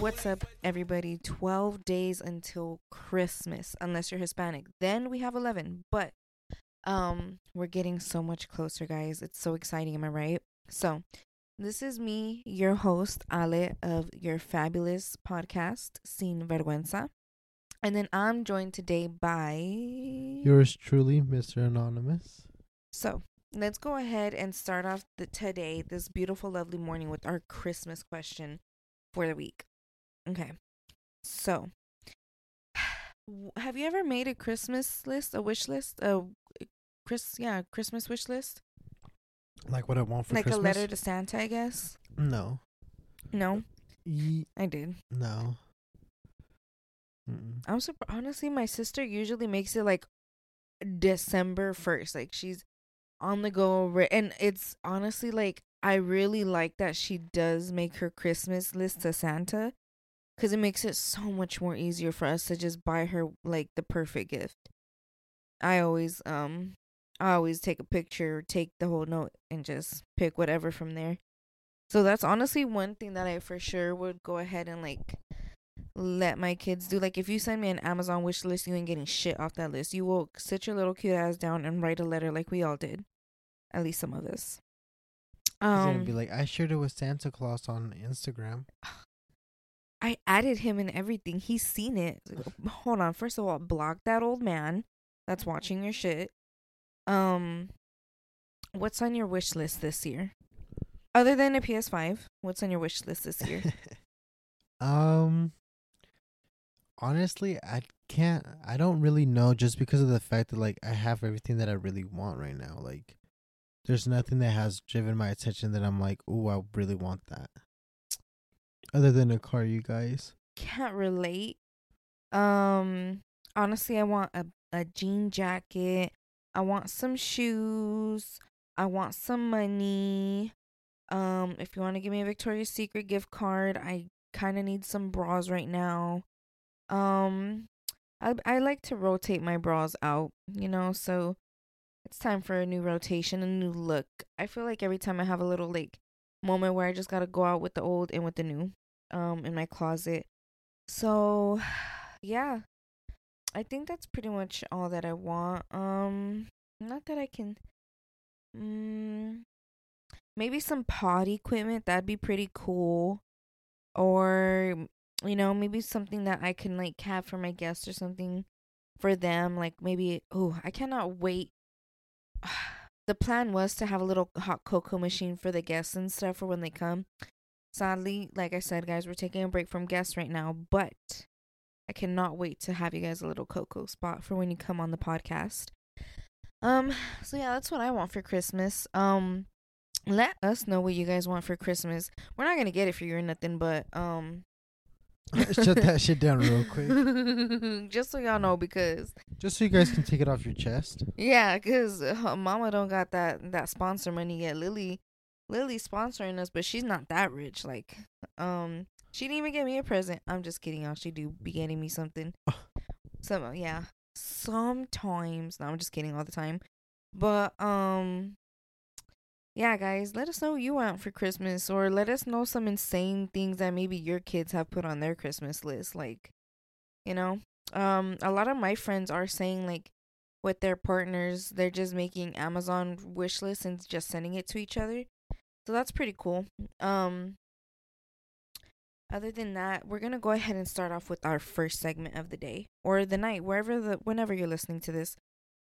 What's up, everybody? 12 days until Christmas, unless you're Hispanic. Then we have 11, but um, we're getting so much closer, guys. It's so exciting, am I right? So, this is me, your host, Ale, of your fabulous podcast, Sin Vergüenza. And then I'm joined today by. Yours truly, Mr. Anonymous. So, let's go ahead and start off the today, this beautiful, lovely morning, with our Christmas question for the week. Okay. So, have you ever made a Christmas list, a wish list, a Chris, yeah, Christmas wish list? Like what I want for like Christmas? a letter to Santa, I guess. No. No, Ye- I did. no. Mm-mm. I'm surprised. Honestly, my sister usually makes it like December first. Like she's on the go, and it's honestly like I really like that she does make her Christmas list to Santa, because it makes it so much more easier for us to just buy her like the perfect gift. I always um, I always take a picture, take the whole note, and just pick whatever from there. So that's honestly one thing that I for sure would go ahead and like let my kids do. Like if you send me an Amazon wish list, you ain't getting shit off that list. You will sit your little cute ass down and write a letter like we all did. At least some of us. He's gonna Um be like, I shared it with Santa Claus on Instagram. I added him and everything. He's seen it. Hold on. First of all, block that old man that's watching your shit. Um what's on your wish list this year? Other than a PS5, what's on your wish list this year? um. Honestly, I can't. I don't really know, just because of the fact that like I have everything that I really want right now. Like, there's nothing that has driven my attention that I'm like, oh, I really want that. Other than a car, you guys. can't relate. Um, honestly, I want a a jean jacket. I want some shoes. I want some money. Um, if you want to give me a Victoria's Secret gift card, I kind of need some bras right now. Um, I I like to rotate my bras out, you know, so it's time for a new rotation, a new look. I feel like every time I have a little like moment where I just gotta go out with the old and with the new, um, in my closet. So, yeah, I think that's pretty much all that I want. Um, not that I can. Mm, maybe some pod equipment. That'd be pretty cool. Or, you know, maybe something that I can like have for my guests or something for them. Like maybe. Oh, I cannot wait. The plan was to have a little hot cocoa machine for the guests and stuff for when they come. Sadly, like I said, guys, we're taking a break from guests right now, but I cannot wait to have you guys a little cocoa spot for when you come on the podcast. Um, so yeah, that's what I want for Christmas. Um, let us know what you guys want for Christmas. We're not gonna get it for you or nothing, but um, Shut that shit down real quick, just so y'all know, because just so you guys can take it off your chest. yeah, because uh, Mama don't got that that sponsor money yet. Lily, Lily's sponsoring us, but she's not that rich. Like, um, she didn't even get me a present. I'm just kidding, y'all. She do be getting me something. So yeah, sometimes. No, I'm just kidding all the time. But um, yeah, guys, let us know what you want for Christmas, or let us know some insane things that maybe your kids have put on their Christmas list. Like, you know, um, a lot of my friends are saying like with their partners, they're just making Amazon wish lists and just sending it to each other. So that's pretty cool. Um, other than that, we're gonna go ahead and start off with our first segment of the day or the night, wherever the whenever you're listening to this.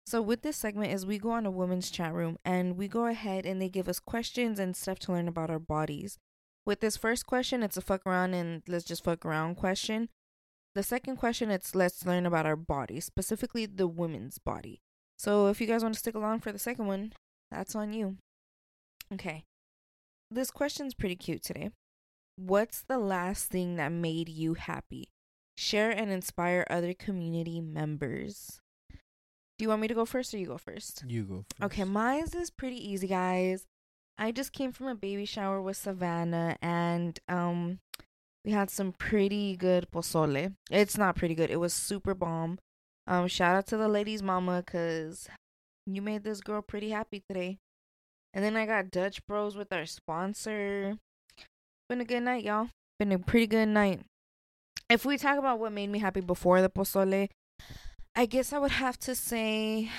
So with this segment is we go on a women's chat room and we go ahead and they give us questions and stuff to learn about our bodies. With this first question, it's a fuck around and let's just fuck around question. The second question, it's let's learn about our body, specifically the women's body. So if you guys want to stick along for the second one, that's on you. Okay. This question's pretty cute today. What's the last thing that made you happy? Share and inspire other community members. Do you want me to go first or you go first? You go. First. Okay, mine's is pretty easy, guys. I just came from a baby shower with Savannah and um we had some pretty good pozole. It's not pretty good. It was super bomb. Um shout out to the ladies mama cuz you made this girl pretty happy today. And then I got Dutch Bros with our sponsor. Been a good night, y'all. Been a pretty good night. If we talk about what made me happy before the pozole, I guess I would have to say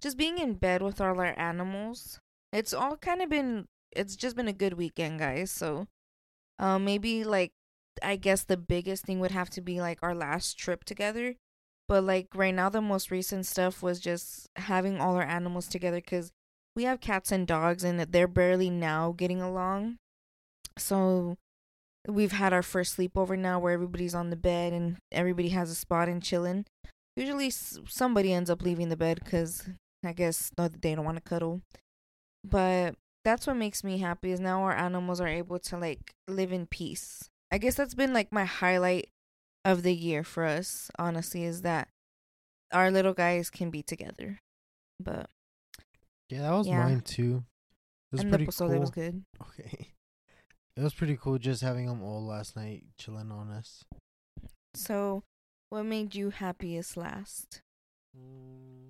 just being in bed with all our animals. It's all kind of been it's just been a good weekend, guys. So um maybe like I guess the biggest thing would have to be like our last trip together. But like right now the most recent stuff was just having all our animals together cuz we have cats and dogs and they're barely now getting along. So we've had our first sleepover now where everybody's on the bed and everybody has a spot and chilling. Usually somebody ends up leaving the bed cuz I guess they don't want to cuddle. But that's what makes me happy is now our animals are able to like live in peace. I guess that's been like my highlight of the year for us, honestly, is that our little guys can be together. But yeah, that was yeah. mine too. It was and pretty the cool. was good. Okay. It was pretty cool just having them all last night chilling on us. So, what made you happiest last? Mm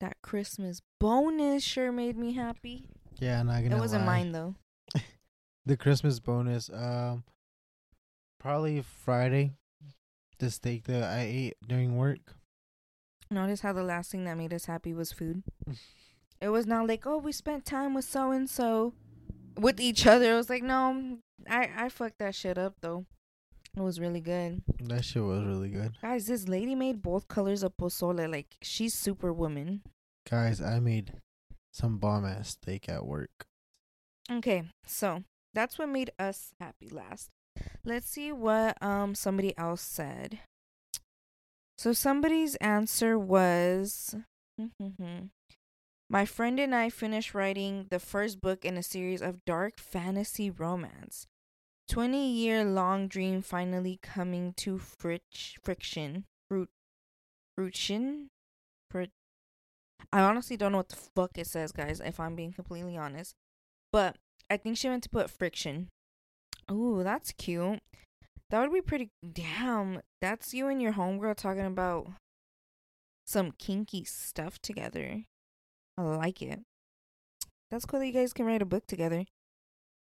that Christmas bonus sure made me happy. Yeah, not gonna. It wasn't lie. mine though. the Christmas bonus, um, probably Friday. The steak that I ate during work. Notice how the last thing that made us happy was food. it was not like, oh, we spent time with so and so, with each other. It was like, no, I I fucked that shit up though. It was really good. That shit was really good. Guys, this lady made both colors of pozole. Like, she's superwoman. Guys, I made some bomb ass steak at work. Okay, so that's what made us happy last. Let's see what um somebody else said. So somebody's answer was hmm, hmm, hmm. My friend and I finished writing the first book in a series of dark fantasy romance. 20 year long dream finally coming to fritch, friction. Fruit, fruition? Frit- I honestly don't know what the fuck it says, guys, if I'm being completely honest. But I think she meant to put friction. Ooh, that's cute. That would be pretty. Damn, that's you and your homegirl talking about some kinky stuff together. I like it. That's cool that you guys can write a book together.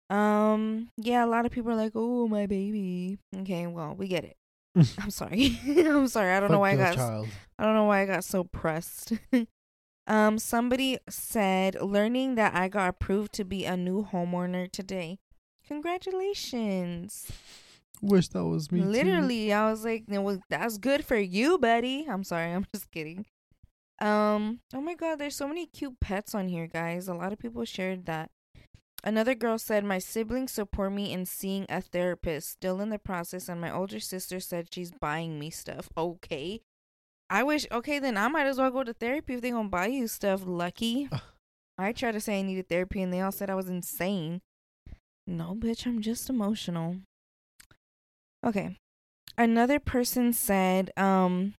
Um, yeah, a lot of people are like, "Oh, my baby." Okay, well, we get it. I'm sorry. I'm sorry. I don't Fuck know why I got. Child. I don't know why I got so pressed. um, somebody said, "Learning that I got approved to be a new homeowner today. Congratulations." Wish that was me. Literally, too. I was like, "Was that's good for you, buddy." I'm sorry. I'm just kidding. Um. Oh my God, there's so many cute pets on here, guys. A lot of people shared that. Another girl said, My siblings support me in seeing a therapist, still in the process, and my older sister said she's buying me stuff. Okay. I wish, okay, then I might as well go to therapy if they're gonna buy you stuff, lucky. I tried to say I needed therapy and they all said I was insane. No, bitch, I'm just emotional. Okay. Another person said, um,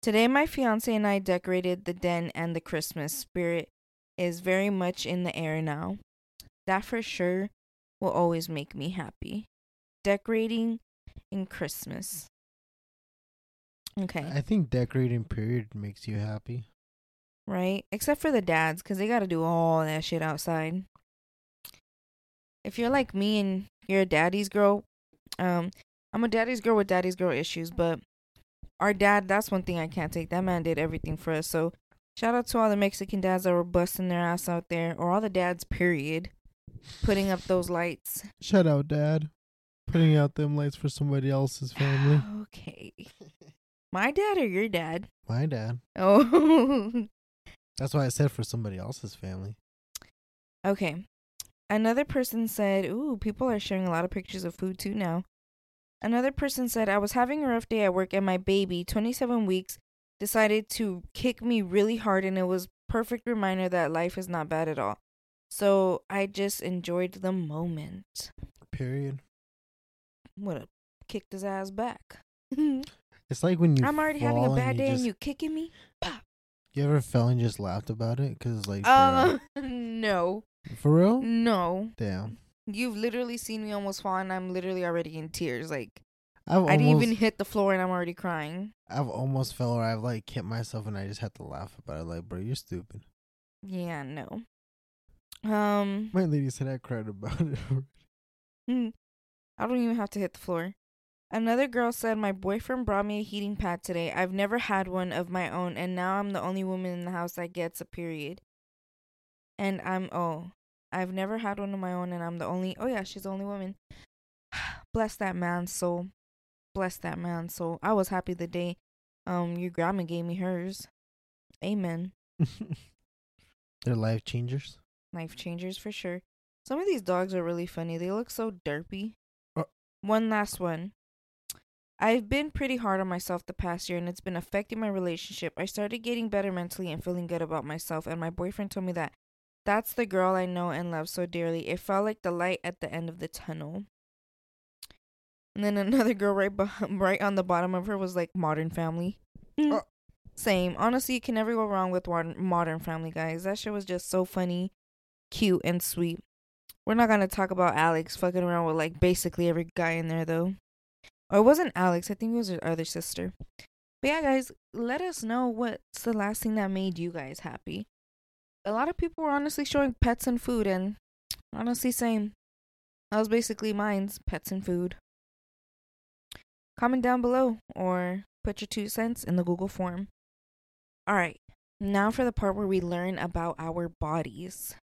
Today my fiance and I decorated the den and the Christmas spirit is very much in the air now. That for sure will always make me happy. Decorating in Christmas. Okay. I think decorating period makes you happy. Right? Except for the dads, because they got to do all that shit outside. If you're like me and you're a daddy's girl, um, I'm a daddy's girl with daddy's girl issues, but our dad, that's one thing I can't take. That man did everything for us. So Shout out to all the Mexican dads that were busting their ass out there, or all the dads, period, putting up those lights. Shout out, dad, putting out them lights for somebody else's family. okay. My dad or your dad? My dad. Oh. That's why I said for somebody else's family. Okay. Another person said, Ooh, people are sharing a lot of pictures of food too now. Another person said, I was having a rough day at work and my baby, 27 weeks, decided to kick me really hard and it was perfect reminder that life is not bad at all. So I just enjoyed the moment. Period. Would have kicked his ass back. it's like when you. I'm already having a bad day just, and you kicking me. Pop. You ever fell and just laughed about it? Cause like. Uh, no. For real? No. Damn. You've literally seen me almost fall, and I'm literally already in tears. Like. I've I didn't even hit the floor and I'm already crying. I've almost fell or I've like hit myself and I just had to laugh about it. Like, bro, you're stupid. Yeah, no. Um, My lady said I cried about it. hmm, I don't even have to hit the floor. Another girl said, My boyfriend brought me a heating pad today. I've never had one of my own, and now I'm the only woman in the house that gets a period. And I'm, oh, I've never had one of my own, and I'm the only, oh yeah, she's the only woman. Bless that man's soul. Bless that man's soul. I was happy the day um your grandma gave me hers. Amen. They're life changers. Life changers for sure. Some of these dogs are really funny. They look so derpy. Uh. One last one. I've been pretty hard on myself the past year and it's been affecting my relationship. I started getting better mentally and feeling good about myself, and my boyfriend told me that that's the girl I know and love so dearly. It felt like the light at the end of the tunnel. And then another girl right behind, right on the bottom of her was like Modern Family. Uh. Same. Honestly, you can never go wrong with Modern Modern Family, guys. That shit was just so funny, cute, and sweet. We're not gonna talk about Alex fucking around with like basically every guy in there though. Or it wasn't Alex. I think it was her other sister. But yeah, guys, let us know what's the last thing that made you guys happy. A lot of people were honestly showing pets and food, and honestly, same. That was basically mine's pets and food. Comment down below or put your two cents in the Google form. All right, now for the part where we learn about our bodies.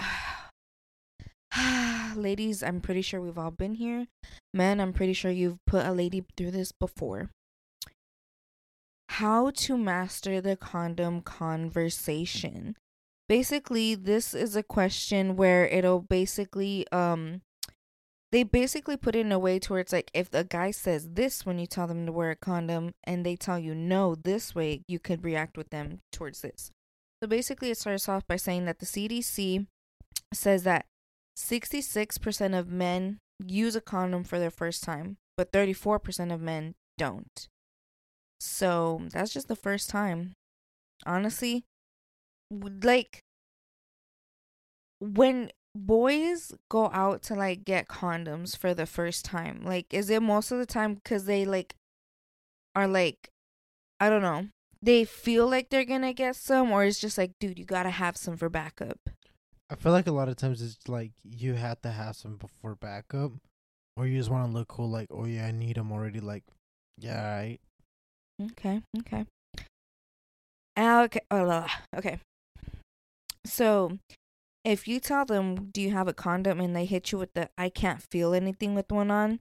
Ladies, I'm pretty sure we've all been here. Men, I'm pretty sure you've put a lady through this before. How to master the condom conversation. Basically, this is a question where it'll basically um they basically put it in a way to where it's like if a guy says this when you tell them to wear a condom and they tell you no this way, you could react with them towards this. So basically it starts off by saying that the CDC says that 66% of men use a condom for their first time, but 34% of men don't. So that's just the first time. Honestly, like when boys go out to like get condoms for the first time, like is it most of the time because they like are like, I don't know, they feel like they're gonna get some, or it's just like, dude, you gotta have some for backup. I feel like a lot of times it's like you have to have some before backup, or you just want to look cool. Like, oh yeah, I need them already. Like, yeah, right. Okay, okay. Okay, uh, okay. So, if you tell them, "Do you have a condom?" and they hit you with the "I can't feel anything with one on,"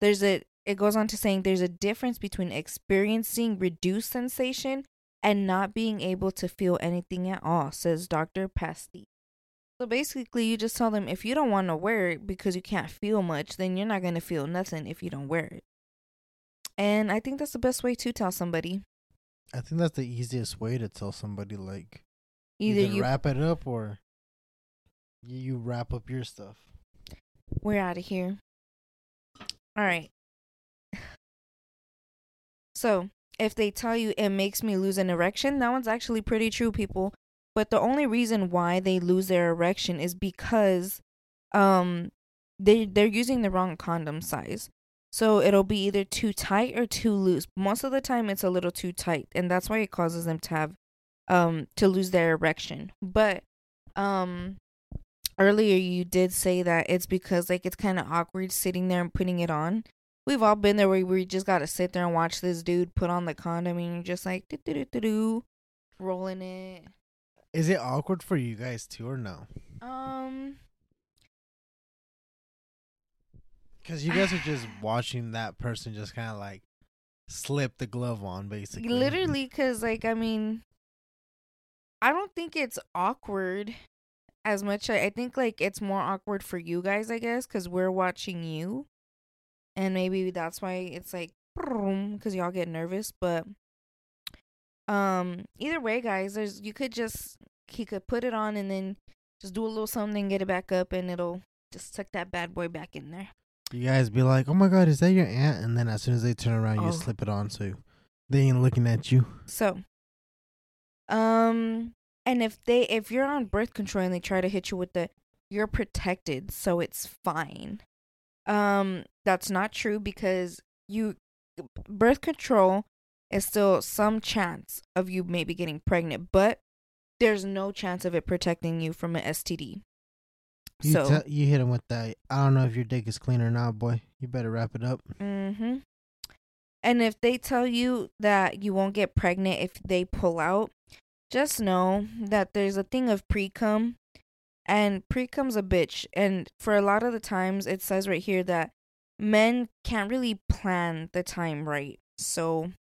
there's a. It goes on to saying there's a difference between experiencing reduced sensation and not being able to feel anything at all, says Dr. Pasty. So basically, you just tell them if you don't want to wear it because you can't feel much, then you're not going to feel nothing if you don't wear it. And I think that's the best way to tell somebody. I think that's the easiest way to tell somebody. Like, Either you wrap it up or you- you wrap up your stuff. we're out of here. All right. So, if they tell you it makes me lose an erection, that one's actually pretty true, people. But the only reason why they lose their erection is because um they they're using the wrong condom size. So it'll be either too tight or too loose. Most of the time it's a little too tight and that's why it causes them to have um to lose their erection. But um earlier you did say that it's because like it's kind of awkward sitting there and putting it on. We've all been there where we just got to sit there and watch this dude put on the condom and you're just like do do do do rolling it. Is it awkward for you guys too, or no? Um Because you guys are just watching that person just kind of like slip the glove on, basically. literally cuz like I mean I don't think it's awkward as much. I, think like it's more awkward for you guys, I guess, cuz we're watching you. And maybe that's why it's like cuz y'all get nervous, but um either way guys, there's you could just he could put it on and then just do a little something, get it back up and it'll just tuck that bad boy back in there. You guys be like, "Oh my god, is that your aunt?" And then as soon as they turn around, you Oh. slip it on, so they ain't looking at you. So, um, and if they if you're on birth control and they try to hit you with the, you're protected, so it's fine. Um, that's not true because you birth control is still some chance of you maybe getting pregnant, but there's no chance of it protecting you from an STD. You so, tell- you hit him with that. I don't know if your dick is clean or not, boy. You better wrap it up. hmm And if they tell you that you won't get pregnant if they pull out, just know that there's a thing of pre cum, and pre cum's a bitch. And for a lot of the times, it says right here that men can't really plan the time right. So,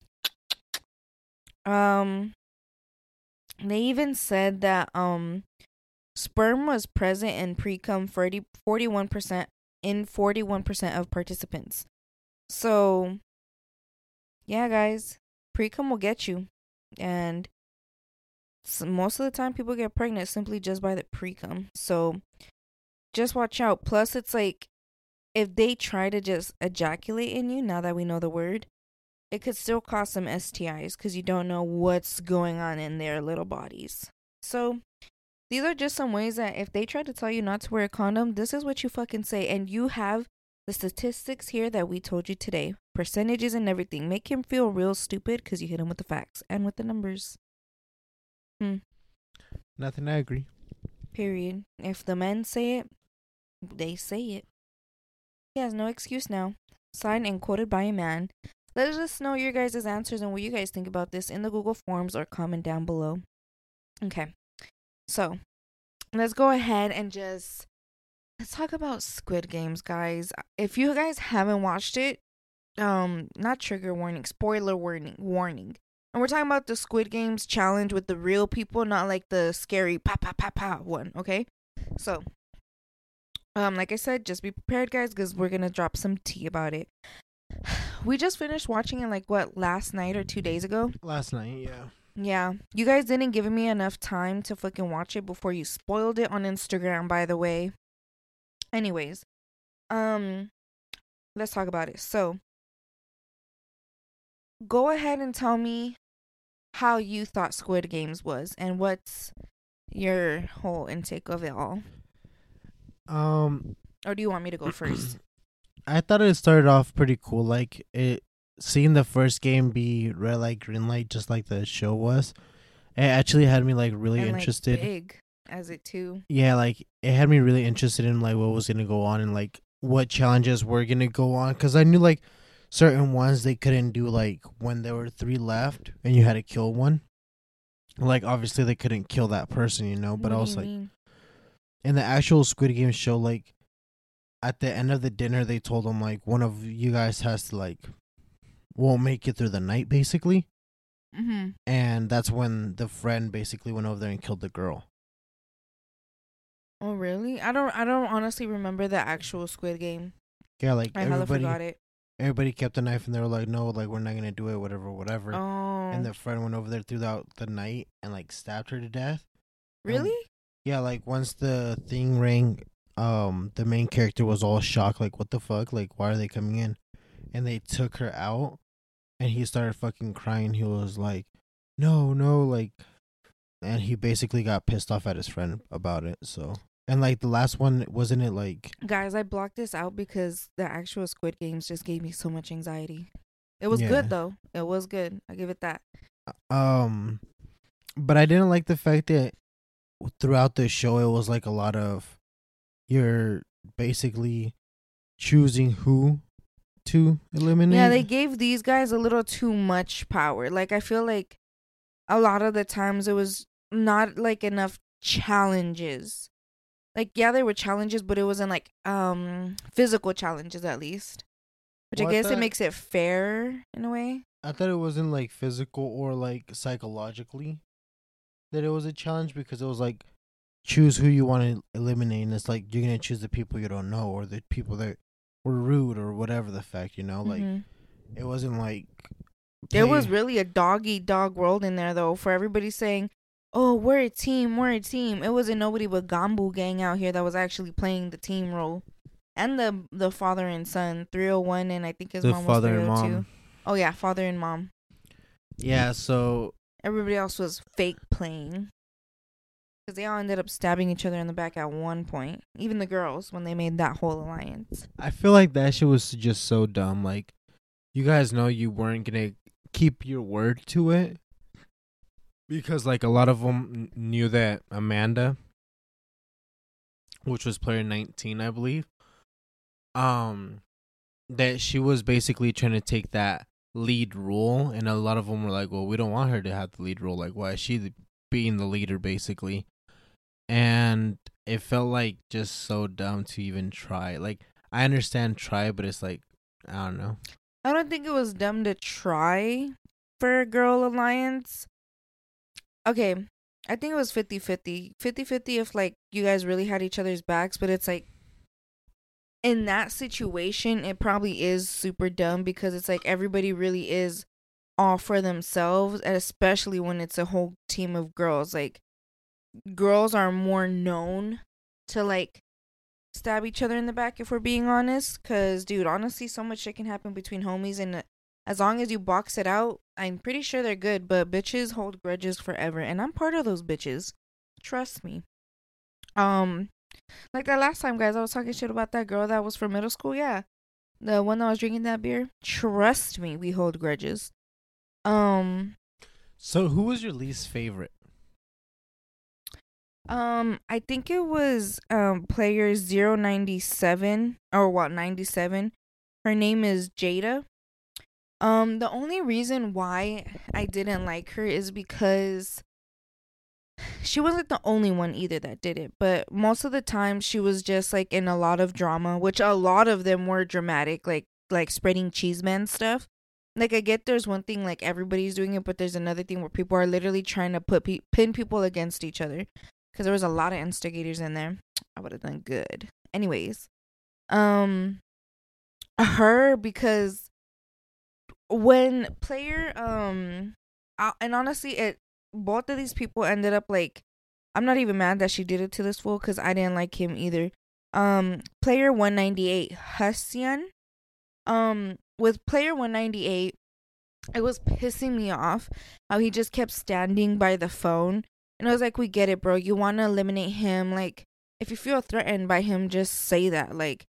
um, they even said that um, sperm was present in pre cum 41 percent in forty one percent of participants. So, yeah, guys, pre cum will get you, and most of the time people get pregnant simply just by the pre cum. So, just watch out. Plus, it's like if they try to just ejaculate in you, now that we know the word, it could still cause some STIs because you don't know what's going on in their little bodies. So, these are just some ways that if they try to tell you not to wear a condom, this is what you fucking say. And you have the statistics here that we told you today percentages and everything. Make him feel real stupid because you hit him with the facts and with the numbers. Hmm. Nothing. I agree. Period. If the men say it, they say it. He has no excuse now. Signed and quoted by a man. Let us know your guys' answers and what you guys think about this in the Google Forms or comment down below. Okay. So, let's go ahead and just let's talk about Squid Games, guys. If you guys haven't watched it, um not trigger warning, spoiler warning, warning. And we're talking about the Squid Games challenge with the real people, not like the scary pa pa pa pa one, okay? So, um, like I said, just be prepared, guys, because we're gonna drop some tea about it. We just finished watching it like what last night or two days ago. Last night, yeah. Yeah, you guys didn't give me enough time to fucking watch it before you spoiled it on Instagram. By the way. Anyways, um, let's talk about it. So, go ahead and tell me how you thought Squid Games was and what's your whole intake of it all. Um, Or do you want me to go first? I thought it started off pretty cool. Like it, seeing the first game be red light, green light, just like the show was. It actually had me like really and, like, interested. big as it too. yeah, like it had me really interested in like what was gonna go on and like what challenges were gonna go on. Cause I knew like certain ones they couldn't do like when there were three left and you had to kill one. Like obviously they couldn't kill that person, you know. But What I was like, mean? in the actual Squid Game show, like at the end of the dinner, they told them like one of you guys has to like won't make it through the night, basically, Mm-hmm. and that's when the friend basically went over there and killed the girl. Oh really? I don't. I don't honestly remember the actual Squid Game. Yeah, like I hella everybody, forgot it. Everybody kept a knife, and they were like, "No, like we're not gonna do it, whatever, whatever." Oh, And the friend went over there throughout the night and like stabbed her to death. really? Yeah, like once the thing rang, um, the main character was all shocked, like, "What the fuck? Like, why are they coming in?" And they took her out, and he started fucking crying. He was like, "No, no!" Like, and he basically got pissed off at his friend about it. So, and like the last one, wasn't it like? Guys, I blocked this out because the actual Squid Games just gave me so much anxiety. It was Yeah. good though. It was good. I give it that. Um, but I didn't like the fact that throughout the show it was like a lot of you're basically choosing who to eliminate. Yeah, they gave these guys a little too much power. Like I feel like a lot of the times it was not like enough challenges. Like yeah, there were challenges, but it wasn't like um physical challenges at least. Which Well, I I guess it makes it fair in a way. I thought it wasn't like physical or like psychologically that it was a challenge because it was like choose who you want to eliminate and it's like you're gonna choose the people you don't know or the people that were rude or whatever the fact you know like Mhm. it wasn't like There was really a dog eat dog world in there though, for everybody saying, "Oh, we're a team, we're a team." It wasn't nobody but Gambu gang out here that was actually playing the team role, and the the father and son, three hundred one, and I think his the mom was and three hundred two. mom Oh yeah, father and mom. yeah so Everybody else was fake playing. Because they all ended up stabbing each other in the back at one point. Even the girls when they made that whole alliance. I feel like that shit was just so dumb. Like, you guys know you weren't gonna keep your word to it because like a lot of them knew that Amanda, which was player nineteen, I believe, um, that she was basically trying to take that lead role, and a lot of them were like, "Well, we don't want her to have the lead role. Like, why is she being the leader, basically?" And it felt like just so dumb to even try. Like, I understand try, but it's like I don't know. I don't think it was dumb to try for a girl alliance. Okay, I think it was 50-50. 50-50 if like you guys really had each other's backs, but it's like in that situation it probably is super dumb because it's like everybody really is all for themselves, and especially when it's a whole team of girls. Like girls are more known to like stab each other in the back if we're being honest cuz dude honestly so much shit can happen between homies and uh, as long as you box it out i'm pretty sure they're good but bitches hold grudges forever and i'm part of those bitches trust me um like that last time guys i was talking shit about that girl that was from middle school yeah the one that was drinking that beer trust me we hold grudges um So, who was your least favorite? Um, I think it was um player 097 or what 97. Her name is Jada. Um, the only reason why I didn't like her is because she wasn't the only one either that did it, but most of the time she was just like in a lot of drama, which a lot of them were dramatic, like like spreading cheese man stuff. Like I get there's one thing like everybody's doing it, but there's another thing where people are literally trying to put pe- pin people against each other because there was a lot of instigators in there. I would have done good. Anyways, um, her because when player um, I, and honestly, it both of these people ended up like I'm not even mad that she did it to this fool because I didn't like him either. Um, player 198 Husian, um, with player 198, it was pissing me off how he just kept standing by the phone and I was like, we get it, bro. You want to eliminate him. Like, if you feel threatened by him, just say that. Like,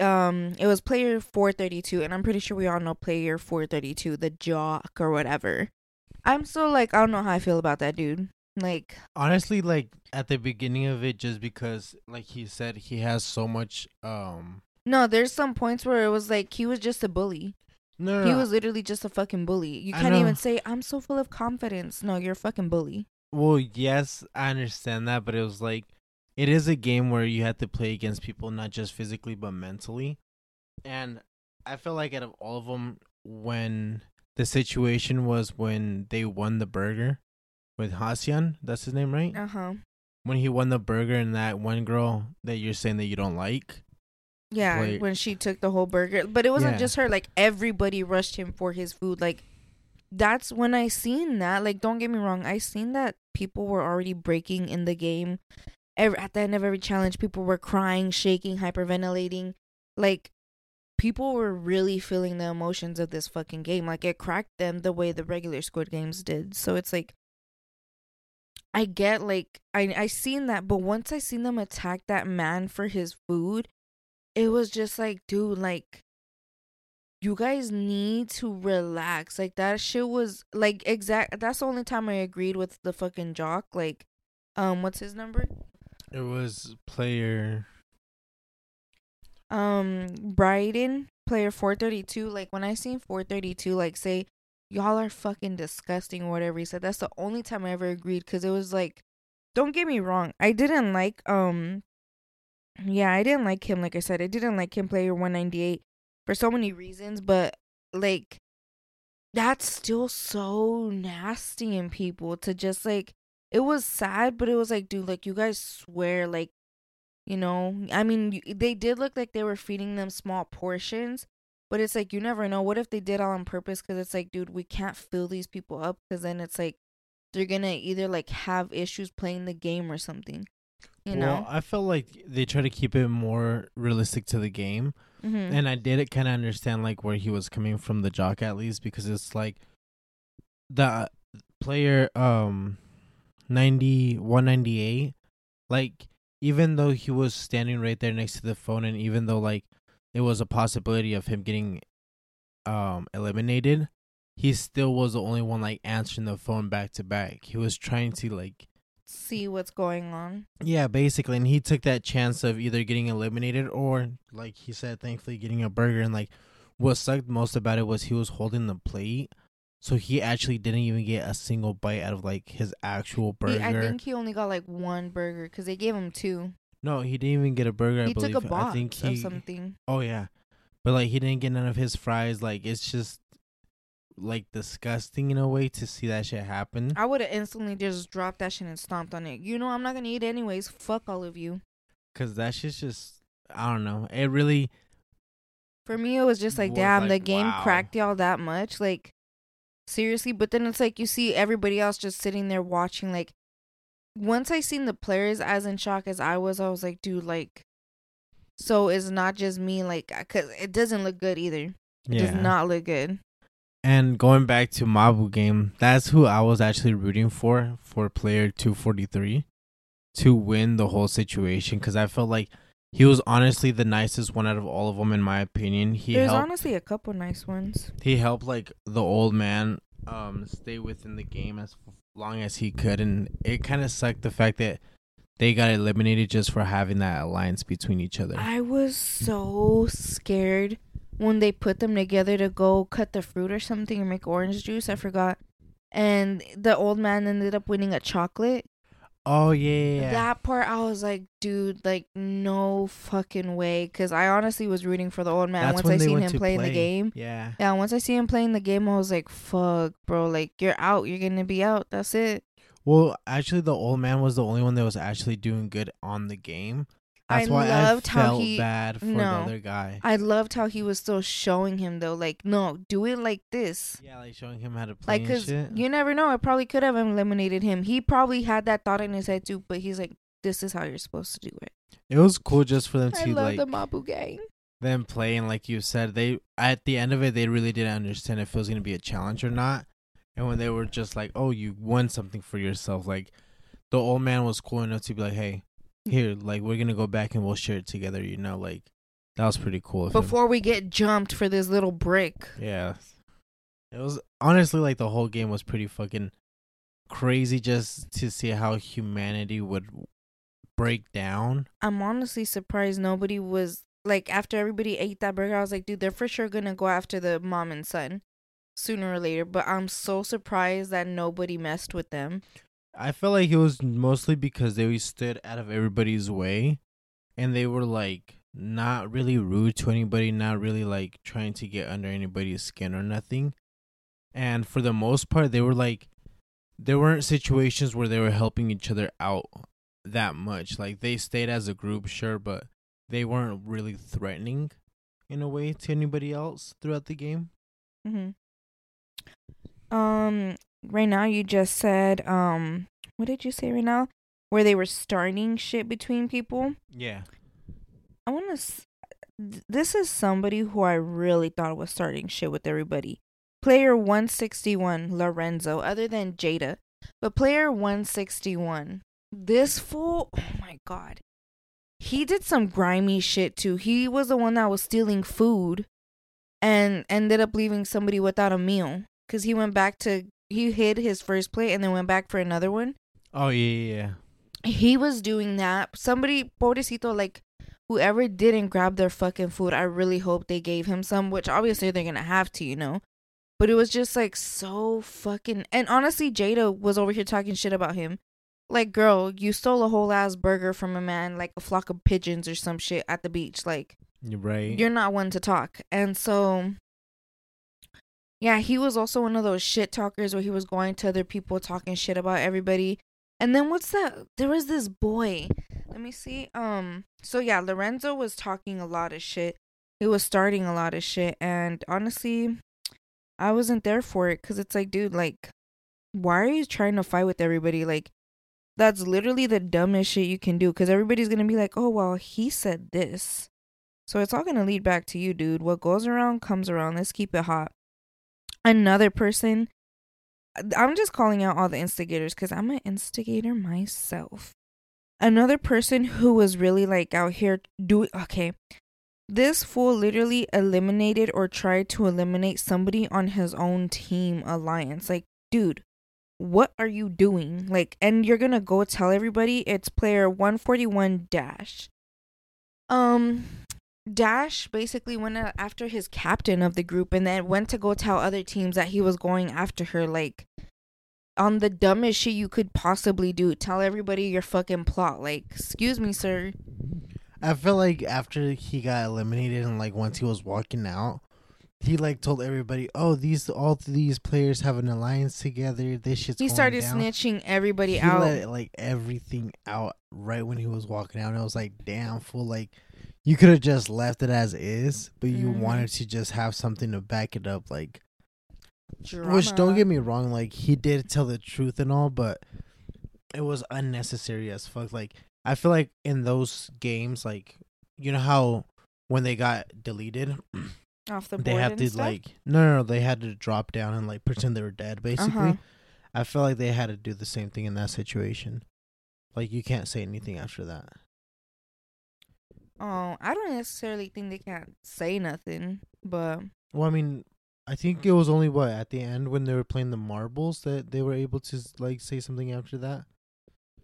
um, it was player 432, and I'm pretty sure we all know player 432, the jock or whatever. I'm so like, I don't know how I feel about that dude. Like, Honestly, like at the beginning of it, just because, like he said, he has so much. Um, no, there's some points where it was like he was just a bully. no, no, He was literally just a fucking bully. You can't even say, I'm so full of confidence. No, you're a fucking bully. Well, yes, I understand that, but it was like it is a game where you have to play against people not just physically but mentally. And I feel like out of all of them, when the situation was when they won the burger with Hasian, that's his name, right? Uh huh. When he won the burger and that one girl that you're saying that you don't like. Yeah, Like- when she took the whole burger. But it wasn't Yeah. just her, like everybody rushed him for his food. Like that's when I seen that. Like don't get me wrong, I seen that people were already breaking in the game. Every, at the end of every challenge, people were crying, shaking, hyperventilating. Like people were really feeling the emotions of this fucking game. Like it cracked them the way the regular Squid Games did. So it's like I get like I I seen that, but once I seen them attack that man for his food, it was just like, dude, like you guys need to relax. Like that shit was like exact that's the only time I agreed with the fucking jock. Like, um, what's his number? It was player. Um, Bryton, player four thirty two. Like when I seen four thirty two, like say y'all are fucking disgusting or whatever he said. That's the only time I ever agreed because it was like, don't get me wrong, I didn't like um, yeah, I didn't like him. Like I said, I didn't like him player one ninety eight for so many reasons, but like that's still so nasty in people to just like it was sad, but it was like, dude, like you guys swear like you know, I mean, they did look like they were feeding them small portions, but it's like you never know. What if they did all on purpose? Because it's like, dude, we can't fill these people up because then it's like they're gonna either like have issues playing the game or something. You well, know? I felt like they try to keep it more realistic to the game. mm-hmm. and I did kind of understand like where he was coming from the jock at least because it's like the player um 90 198 like even though he was standing right there next to the phone and even though like it was a possibility of him getting um eliminated, he still was the only one like answering the phone back to back. He was trying to like See what's going on. yeah, basically, and he took that chance of either getting eliminated or like he said, thankfully getting a burger. And like what sucked most about it was he was holding the plate. So he actually didn't even get a single bite out of like his actual He- burger. I think he only got like one burger because they gave him two. no, he didn't even get a burger. I he believe. took a box I think he. of something. Oh yeah, but like he didn't get none of his fries. Like it's just like disgusting in a way to see that shit happen. I would have instantly just dropped that shit and stomped on it. You know, I'm not gonna eat anyways. Fuck all of you. Cause that shit's just I don't know. It really For me, it was just like, damn, the game wow. cracked y'all that much. Like, seriously. But then it's like you see everybody else just sitting there watching. Like, once I seen the players as in shock as I was, I was like, dude, like, so it's not just me. Like, cause it doesn't look good either. It does not look good. And going back to Mabu game, that's who I was actually rooting for for player 243 to win the whole situation cuz I felt like he was honestly the nicest one out of all of them in my opinion. He There's helped honestly a couple nice ones. he helped like the old man um stay within the game as long as he could and it kind of sucked the fact that they got eliminated just for having that alliance between each other. I was so scared when they put them together to go cut the fruit or something or make orange juice. I forgot. And the old man ended up winning a chocolate. Oh yeah. That part, I was like, dude, like, no fucking way. Because I honestly was rooting for the old man That's once I seen him to play in the game. Yeah. Yeah, once I see him playing the game, I was like, fuck, bro. Like, you're out. You're going to be out. That's it. Well, actually, the old man was the only one that was actually doing good on the game. That's I why loved I how he- bad for the no. other guy. I loved how he was still showing him, though. Like, no, do it like this. yeah, like showing him how to play Like, cause you never know. I probably could have eliminated him. He probably had that thought in his head too, but he's like, "This is how you're supposed to do it." it was cool just for them I to love like the Mabu gang. them playing, like you said, they at the end of it they really didn't understand if it was gonna be a challenge or not. And when they were just like, "Oh, you won something for yourself," like the old man was cool enough to be like, "Hey, here, like we're gonna go back and we'll share it together," you know, like that was pretty cool. of him. Before we get jumped for this little brick, Yeah. It was honestly like the whole game was pretty fucking crazy just to see how humanity would break down. I'm honestly surprised nobody was like after everybody ate that burger. I was like, dude, they're for sure gonna go after the mom and son sooner or later. But I'm so surprised that nobody messed with them. I felt like it was mostly because they stood out of everybody's way and they were like not really rude to anybody, not really like trying to get under anybody's skin or nothing. And for the most part, they were like, there weren't situations where they were helping each other out that much. Like they stayed as a group, sure, but they weren't really threatening in a way to anybody else throughout the game. hmm Um, right now you just said um, what did you say right now? Where they were starting shit between people. Yeah. I want to. S- this is somebody who I really thought was starting shit with everybody. Player 161, Lorenzo, other than Jada. But player 161, this fool, oh my god. He did some grimy shit too. He was the one that was stealing food and ended up leaving somebody without a meal because he went back to, he hid his first plate and then went back for another one Oh yeah, yeah, yeah. he was doing that. Somebody, pobrecito, like whoever didn't grab their fucking food, I really hope they gave him some, which obviously they're gonna have to, you know. But it was just like so fucking. And honestly, Jada was over here talking shit about him. Like, girl, you stole a whole ass burger from a man, like a flock of pigeons or some shit at the beach. Like, You're right. you're not one to talk. And so, yeah, he was also one of those shit talkers where he was going to other people talking shit about everybody. And then what's that? There was this boy. Let me see. Um. So yeah, Lorenzo was talking a lot of shit. He was starting a lot of shit, and honestly, I wasn't there for it because it's like, dude, like, why are you trying to fight with everybody? Like, that's literally the dumbest shit you can do because everybody's gonna be like, oh well, he said this. So it's all gonna lead back to you, dude. What goes around comes around. Let's keep it hot. Another person. I'm just calling out all the instigators because I'm an instigator myself. Another person who was really like out here doing okay. This fool literally eliminated or tried to eliminate somebody on his own team alliance. Like, dude, what are you doing? Like, and you're gonna go tell everybody it's player 141 Dash. Um, Dash basically went after his captain of the group and then went to go tell other teams that he was going after her. Like, on the dumbest shit you could possibly do. Tell everybody your fucking plot. Like, excuse me, sir. I feel like after he got eliminated and like once he was walking out, he like told everybody, "Oh, these all these players have an alliance together. This shit's." He started down." snitching everybody he out. let like everything out right when he was walking out. And I was like, "Damn, fool! Like, you could have just left it as is, but you Mhm. wanted to just have something to back it up." Like, Drama. which don't get me wrong, like he did tell the truth and all, but it was unnecessary as fuck. Like, I feel like in those games, like you know how when they got deleted, off the board they have to stuff? like no, no, no, they had to drop down and like pretend they were dead. Basically, Uh-huh. I feel like they had to do the same thing in that situation. Like you can't say anything after that. Oh, I don't necessarily think they can't say nothing, but Well, I mean, I think it was only what at the end when they were playing the marbles that they were able to like say something after that.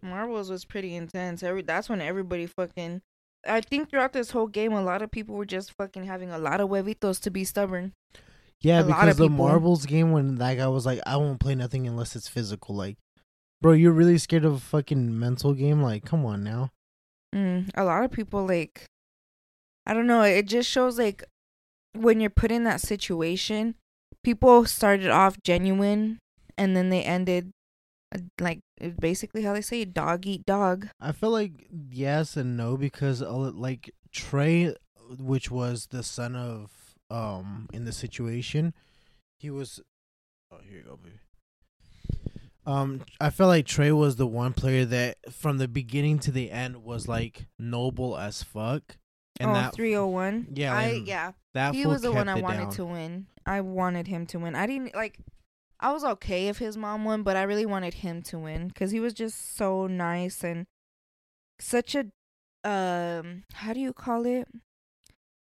Marbles was pretty intense. Every that's when everybody fucking. I think throughout this whole game, a lot of people were just fucking having a lot of huevitos to be stubborn. Yeah, A because the people- marbles game when that guy was like, "I won't play nothing unless it's physical." Like, bro, you're really scared of a fucking mental game? Like, come on now. Mm, a lot of people like, I don't know. It just shows like when you're put in that situation, people started off genuine, and then they ended uh, like basically how they say dog eat dog. I feel like yes and no because uh, like Trey, which was the son of um in the situation, he was. Oh, here you go, baby. Um, I felt like Trey was the one player that from the beginning to the end was like noble as fuck, and oh, that 301. Yeah, I yeah. that he was the one I wanted down. to win. I wanted him to win. I didn't like. I was okay if his mom won, but I really wanted him to win because he was just so nice and such a um. How do you call it?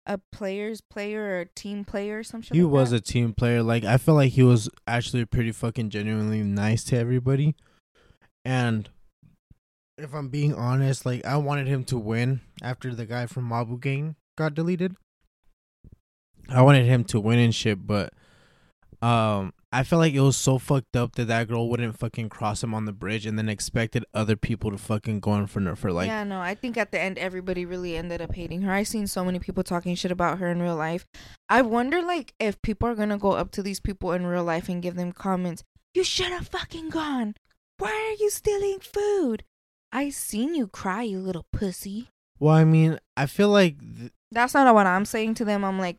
A player's player or a team player or some shit. He like was that? a team player. Like I feel like he was actually pretty fucking genuinely nice to everybody. And if I'm being honest, like I wanted him to win after the guy from Mabu Gang got deleted. I wanted him to win and shit, but um I felt like it was so fucked up that that girl wouldn't fucking cross him on the bridge and then expected other people to fucking go in front of her like yeah, no, I think at the end everybody really ended up hating her. I've seen so many people talking shit about her in real life. I wonder like if people are gonna go up to these people in real life and give them comments. You should have fucking gone. Why are you stealing food? I seen you cry, you little pussy. Well, I mean, I feel like th- That's not what I'm saying to them. I'm like,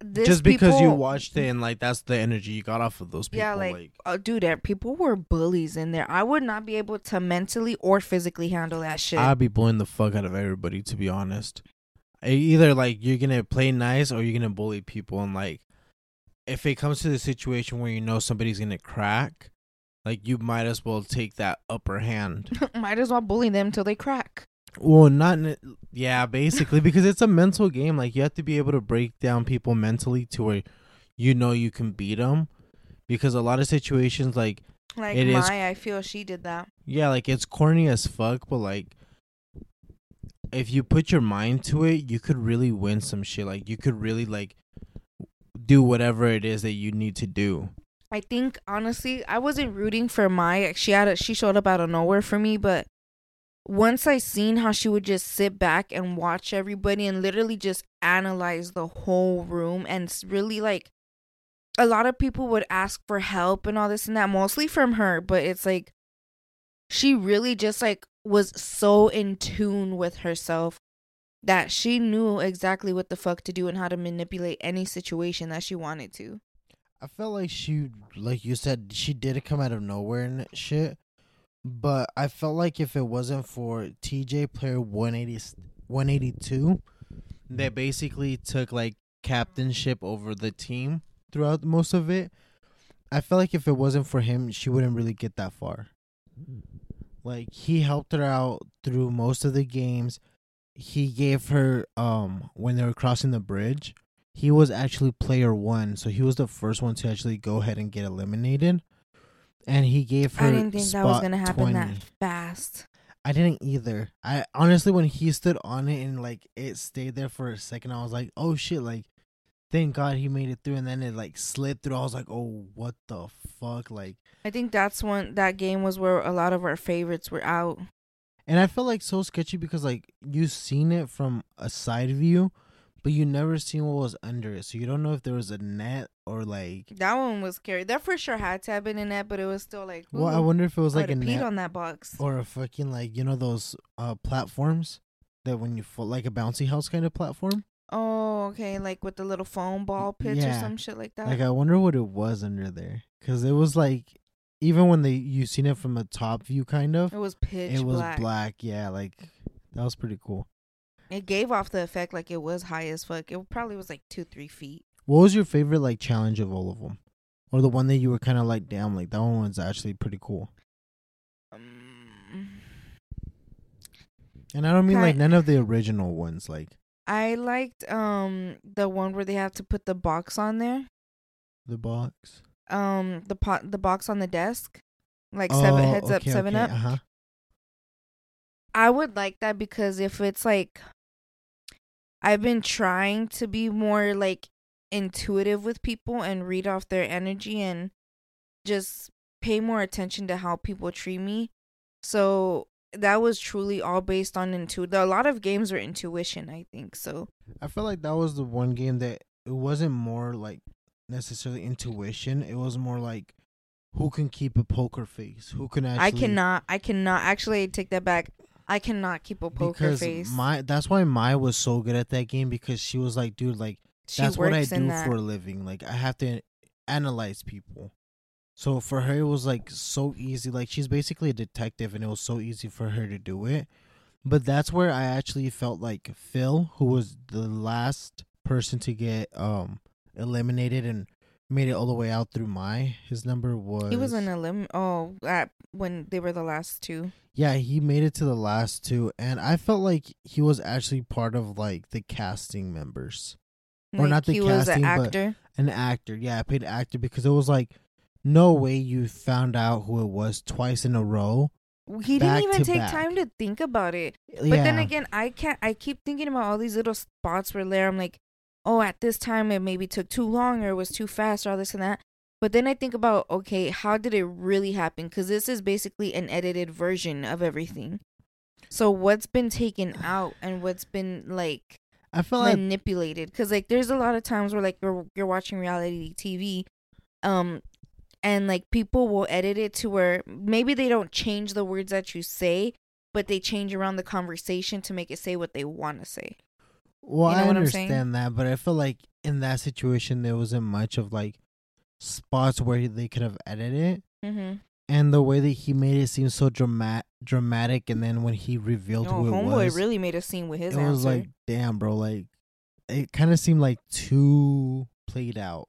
this just because you watched it and like that's the energy you got off of those people Yeah, like, uh, dude, people were bullies in there. I would not be able to mentally or physically handle that shit. I'd be blowing the fuck out of everybody to be honest. Either like you're gonna play nice or you're gonna bully people, and like if it comes to the situation where you know somebody's gonna crack, like you might as well take that upper hand. Might as well bully them till they crack. Well, not yeah, basically because it's a mental game. Like you have to be able to break down people mentally to where you know you can beat them. Because a lot of situations, like Like It is- Maya, I feel she did that. Yeah, like it's corny as fuck, but like if you put your mind to it, you could really win some shit. Like you could really like do whatever it is that you need to do. I think honestly, I wasn't rooting for Maya. She had a, she showed up out of nowhere for me, but once I seen how she would just sit back and watch everybody and literally just analyze the whole room and really like a lot of people would ask for help and all this and that mostly from her, but it's like she really just like was so in tune with herself that she knew exactly what the fuck to do and how to manipulate any situation that she wanted to. I felt like she, like you said, she did come out of nowhere and shit. But I felt like if it wasn't for TJ player 180, 182, that basically took like captainship over the team throughout most of it, I felt like if it wasn't for him, she wouldn't really get that far. Like he helped her out through most of the games. he gave her um when they were crossing the bridge, he was actually player one, so he was the first one to actually go ahead and get eliminated. And he gave her. I didn't think that was gonna happen 20. that fast. I didn't either. I honestly, when he stood on it and like it stayed there for a second, I was like, "Oh shit!" Like, thank God he made it through. And then it like slid through. I was like, "Oh, what the fuck!" Like, I think that's when that game was where a lot of our favorites were out. and I felt like so sketchy because like you seen it from a side view, but you never seen what was under it, so you don't know if there was a net or like. That one was scary. That for sure had to have been in that, but it was still like. Well, I wonder if it was like a net on that box. or a fucking like you know those uh platforms that when you fall like a bouncy house kind of platform. Oh, okay, like with the little foam ball pits Yeah. or some shit like that. Like I wonder what it was under there, cause it was like even when they you seen it from a top view, kind of, it was pitch it was black. black. Yeah, like that was pretty cool. It gave off the effect like it was high as fuck. It probably was like two, three feet. What was your favorite like challenge of all of them, or the one that you were kind of like, damn, like that one was actually pretty cool. Um, And I don't mean like none of the original ones, like I liked um the one where they have to put the box on there. the box. Um, the pot, the box on the desk, like seven Oh, heads up, seven okay, up. Uh-huh. I would like that because if it's like I've been trying to be more like intuitive with people and read off their energy and just pay more attention to how people treat me. So that was truly all based on intuition. A lot of games are intuition, I think. So I feel like that was the one game that it wasn't more like necessarily intuition. It was more like who can keep a poker face, who can actually. I cannot. I cannot. Actually, take that back. I cannot keep a poker because face. my that's why Maya was so good at that game because she was like, dude, like she that's what I do for a living. Like I have to analyze people. So for her, it was like so easy. Like she's basically a detective, and it was so easy for her to do it. But that's where I actually felt like Phil, who was the last person to get um eliminated and made it all the way out through my his number was He was in a lim. Oh, at when they were the last two. yeah he made it to the last two and i felt like he was actually part of like the casting members Or not the he was an casting, but- actor. an actor yeah i paid actor because it was like no way you found out who it was twice in a row He didn't even take back. time to think about it. But yeah. then again, I can't. I keep thinking about all these little spots where there. I'm like, oh, at this time it maybe took too long or it was too fast or all this and that. But then I think about, okay, how did it really happen? Because this is basically an edited version of everything. So what's been taken out and what's been like i like manipulated because like there's a lot of times where like you're you're watching reality tv um and like people will edit it to where maybe they don't change the words that you say but they change around the conversation to make it say what they want to say Well, You know I what I'm saying? understand that, but I feel like in that situation there wasn't much of like spots where they could have edited it, mm-hmm. and the way that he made it seem so dramatic, dramatic, and then when he revealed oh who it homeboy was, really made a scene with his it answer was like, damn, bro, like it kind of seemed like too played out,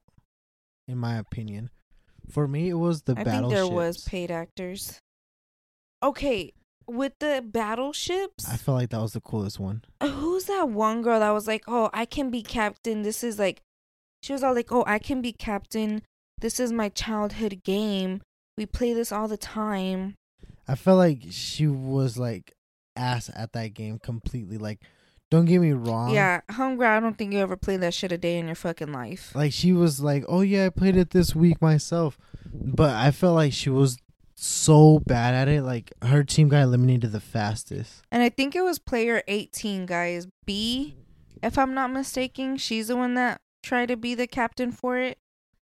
in my opinion. For me, it was the battle. i think there was paid actors okay with the battleships I felt like that was the coolest one. Who's that one girl that was like, "Oh, I can be captain. This is like," she was all like, "Oh, I can be captain. This is my childhood game. We play this all the time." I felt like she was like ass at that game completely. Like, don't get me wrong. yeah, homegirl, I don't think you ever played that shit a day in your fucking life. Like she was like, "Oh yeah, I played it this week myself," but I felt like she was so bad at it. Like her team got eliminated the fastest. And I think it was player 18, guys. B, if I'm not mistaken, she's the one that tried to be the captain for it.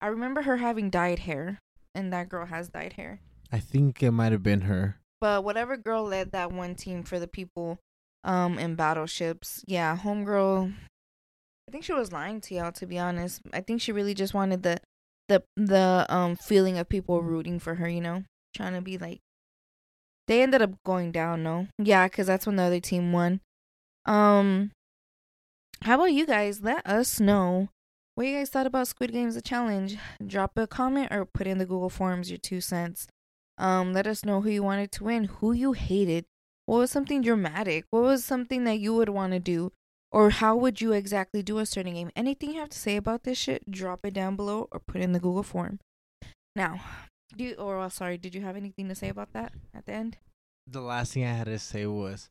I remember her having dyed hair, and that girl has dyed hair. I think it might have been her. But whatever girl led that one team for the people um in battleships, yeah, homegirl I think she was lying to y'all to be honest. I think she really just wanted the the the um feeling of people rooting for her, you know, trying to be like they ended up going down, no. Yeah, cuz that's when the other team won. Um how about you guys? Let us know what you guys thought about Squid Games the challenge. Drop a comment or put in the Google Forms your two cents. Um, let us know who you wanted to win, who you hated, What was something dramatic? What was something that you would want to do? Or how would you exactly do a certain game? Anything you have to say about this shit, drop it down below or put in the Google form. Now, do you, or uh, sorry, did you have anything to say about that at the end? The last thing I had to say was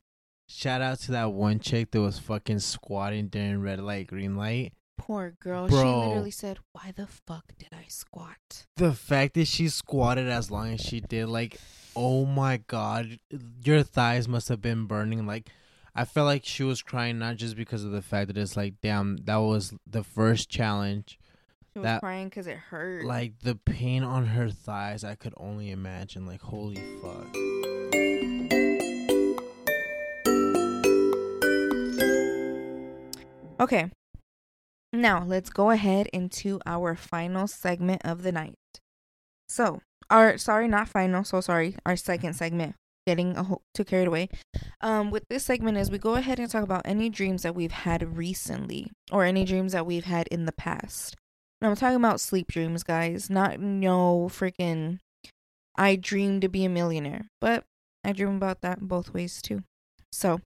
shout out to that one chick that was fucking squatting during red light, green light. Poor girl. Bro. She literally said, Why the fuck did I squat? The fact that she squatted as long as she did, like, oh my god, your thighs must have been burning. Like, I felt like she was crying not just because of the fact that it's like, damn, that was the first challenge. She was That- crying because it hurt. Like the pain on her thighs, I could only imagine. Like, holy fuck. Okay. Now, let's go ahead into our final segment of the night. So, our sorry, not final, so sorry, our second segment. Getting a whole, too carried away. Um, with this segment is we go ahead and talk about any dreams that we've had recently or any dreams that we've had in the past. And I'm talking about sleep dreams, guys. Not no freaking I dream to be a millionaire, but I dream about that both ways too. So,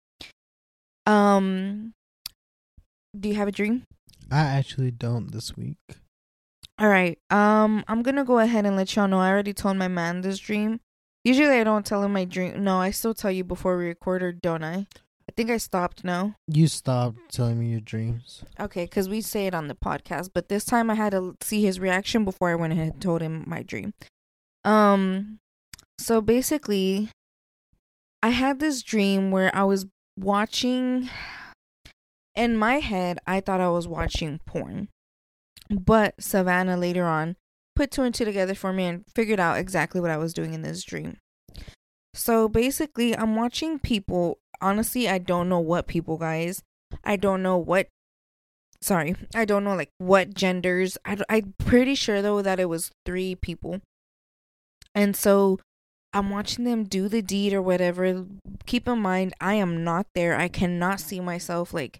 um, do you have a dream? I actually don't this week. All right. Um, I'm gonna go ahead and let y'all know. I already told my man this dream. Usually, I don't tell him my dream. No, I still tell you before we record, or don't I? I think I stopped now. You stopped telling me your dreams. Okay, because we say it on the podcast, but this time I had to see his reaction before I went ahead and told him my dream. Um, so basically, I had this dream where I was watching. In my head, I thought I was watching porn, but Savannah later on put two and two together for me and figured out exactly what I was doing in this dream. So basically, I'm watching people. Honestly, I don't know what people, guys. I don't know what. Sorry, I don't know like what genders. I, I'm pretty sure though that it was three people. And so I'm watching them do the deed or whatever. Keep in mind, I am not there. I cannot see myself. Like,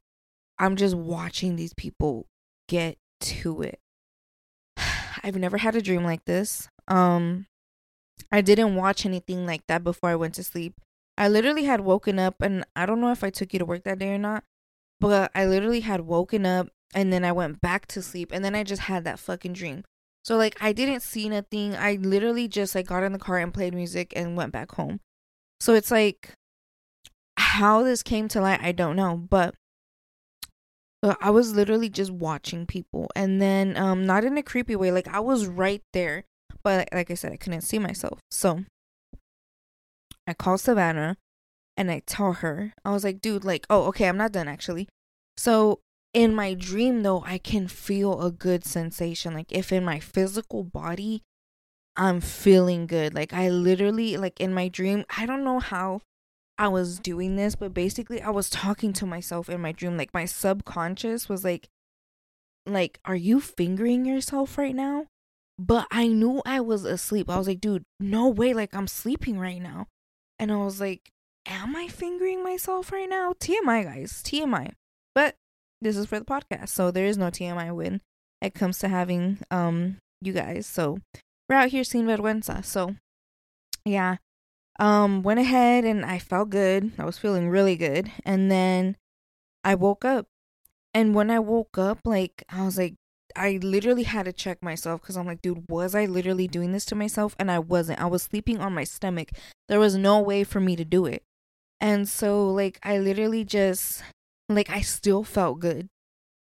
I'm just watching these people get to it. I've never had a dream like this. Um, I didn't watch anything like that before I went to sleep. I literally had woken up, and I don't know if I took you to work that day or not, but I literally had woken up and then I went back to sleep, and then I just had that fucking dream. So like I didn't see nothing. I literally just like got in the car and played music and went back home. So it's like how this came to light, I don't know, but uh, I was literally just watching people and then um not in a creepy way, like I was right there, but like I said I couldn't see myself. So I called Savannah and I tell her, I was like, dude, like, oh, okay, I'm not done actually. So in my dream though i can feel a good sensation like if in my physical body i'm feeling good. Like i literally like in my dream i don't know how i was doing this but basically i was talking to myself in my dream. Like my subconscious was like like are you fingering yourself right now? But i knew i was asleep. I was like dude no way like i'm sleeping right now and i was like am i fingering myself right now tmi guys tmi but this is for the podcast. So there is no TMI when it comes to having um you guys. So we're out here seeing vergüenza. So yeah. Um went ahead and I felt good. I was feeling really good. And then I woke up. And when I woke up, like I was like I literally had to check myself because I'm like, dude, was I literally doing this to myself? And I wasn't. I was sleeping on my stomach. There was no way for me to do it. And so, like, I literally just like I still felt good.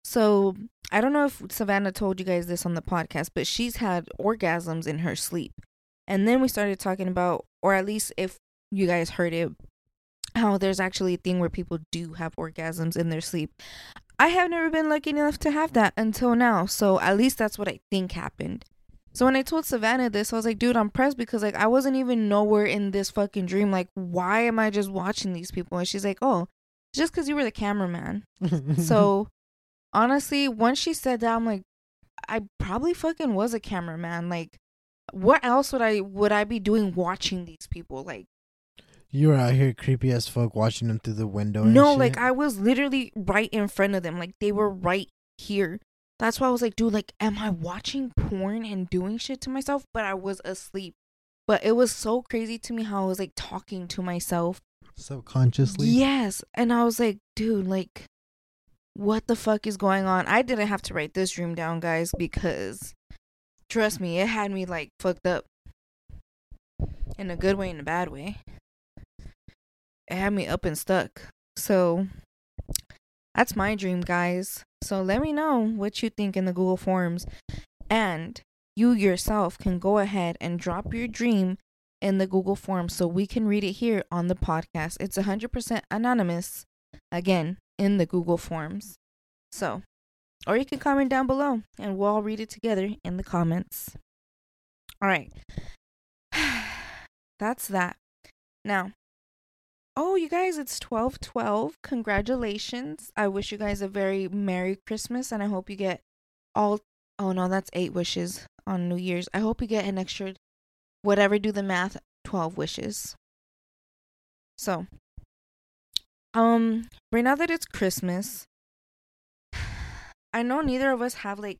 So I don't know if Savannah told you guys this on the podcast, but she's had orgasms in her sleep. And then we started talking about, or at least if you guys heard it, how there's actually a thing where people do have orgasms in their sleep. I have never been lucky enough to have that until now. So at least that's what I think happened. So when I told Savannah this, I was like, dude, I'm pressed because like I wasn't even nowhere in this fucking dream. Like, why am I just watching these people? And she's like, oh, just because you were the cameraman. so honestly, once she said that, I'm like, I probably fucking was a cameraman. Like, what else would I would I be doing watching these people? Like, you were out here creepy as fuck watching them through the window. and no, shit. like I was literally right in front of them. Like they were right here. That's why I was like, dude, like, am I watching porn and doing shit to myself? But I was asleep. But it was so crazy to me how I was like talking to myself Subconsciously. Yes. And I was like, dude, like, what the fuck is going on? I didn't have to write this dream down, guys, because trust me, it had me like fucked up in a good way and a bad way. It had me up and stuck. So that's my dream, guys. So let me know what you think in the Google Forms. And you yourself can go ahead and drop your dream in the Google Forms so we can read it here on the podcast. It's 100% anonymous, again, in the Google Forms. So, or you can comment down below and we'll all read it together in the comments. All right. That's that. Now, oh, you guys, it's 1212. Congratulations. I wish you guys a very Merry Christmas and I hope you get all. Oh, no, that's eight wishes on New Year's. I hope you get an extra, whatever, do the math, 12 wishes. So, um, right now that it's Christmas, I know neither of us have like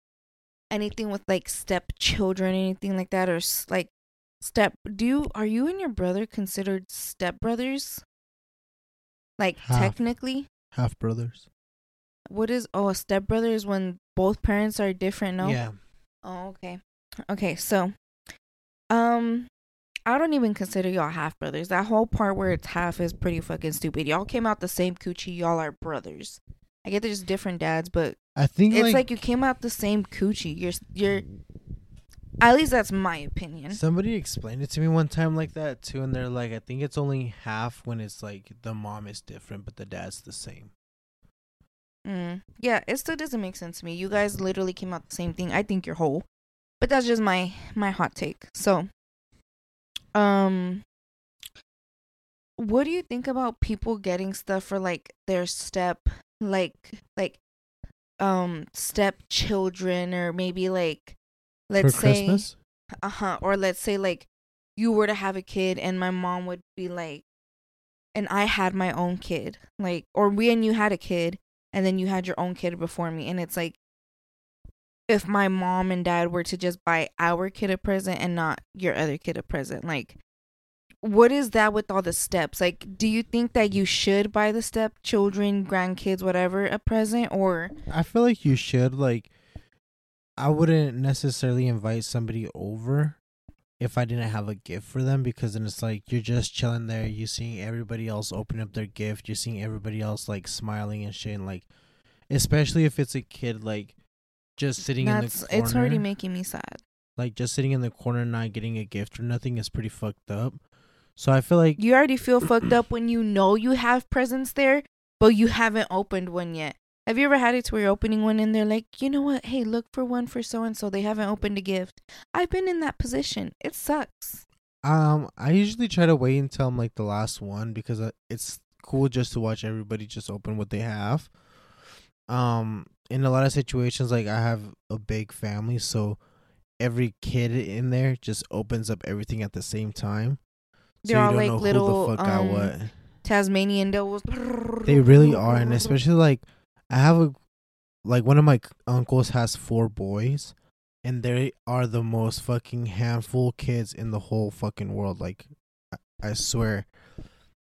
anything with like stepchildren, anything like that, or like step. Do you are you and your brother considered stepbrothers? Like Half. technically, Half brothers. what is oh a stepbrother is when both parents are different? No. Yeah. Oh, okay. Okay, so um I don't even consider y'all half brothers. That whole part where it's half is pretty fucking stupid. Y'all came out the same coochie, y'all are brothers. I get there's different dads, but I think it's like, like, you came out the same coochie. You're you're at least that's my opinion. somebody explained it to me one time like that too, and they're like, I think it's only half when it's like the mom is different, but the dad's the same. Mm. Yeah, it still doesn't make sense to me. You guys literally came out the same thing. I think you're whole. But that's just my my hot take. So um what do you think about people getting stuff for like their step like like um step children or maybe like let's For say Christmas? uh-huh or let's say like you were to have a kid and my mom would be like and I had my own kid like or we and you had a kid and then you had your own kid before me and it's like if my mom and dad were to just buy our kid a present and not your other kid a present like what is that with all the steps like do you think that you should buy the step children grandkids whatever a present or I feel like you should like. I wouldn't necessarily invite somebody over if I didn't have a gift for them because then it's like you're just chilling there, you seeing everybody else open up their gift, you're seeing everybody else like smiling and shit, and like, especially if it's a kid like just sitting that's in the corner, it's already making me sad like just sitting in the corner not getting a gift or nothing is pretty fucked up. So I feel like You already feel fucked up when you know you have presents there, but you haven't opened one yet. Have you ever had it to where you're opening one and they're like, you know what? Hey, look for one for so and so. They haven't opened a gift. I've been in that position. It sucks. Um, I usually try to wait until I'm like the last one because uh, it's cool just to watch everybody just open what they have. Um, in a lot of situations, like I have a big family, so every kid in there just opens up everything at the same time. They're you all like little, the um. Tasmanian devils. They really are, and especially like I have a like one of my uncles has four boys, and they are the most fucking handful kids in the whole fucking world. Like I, I swear,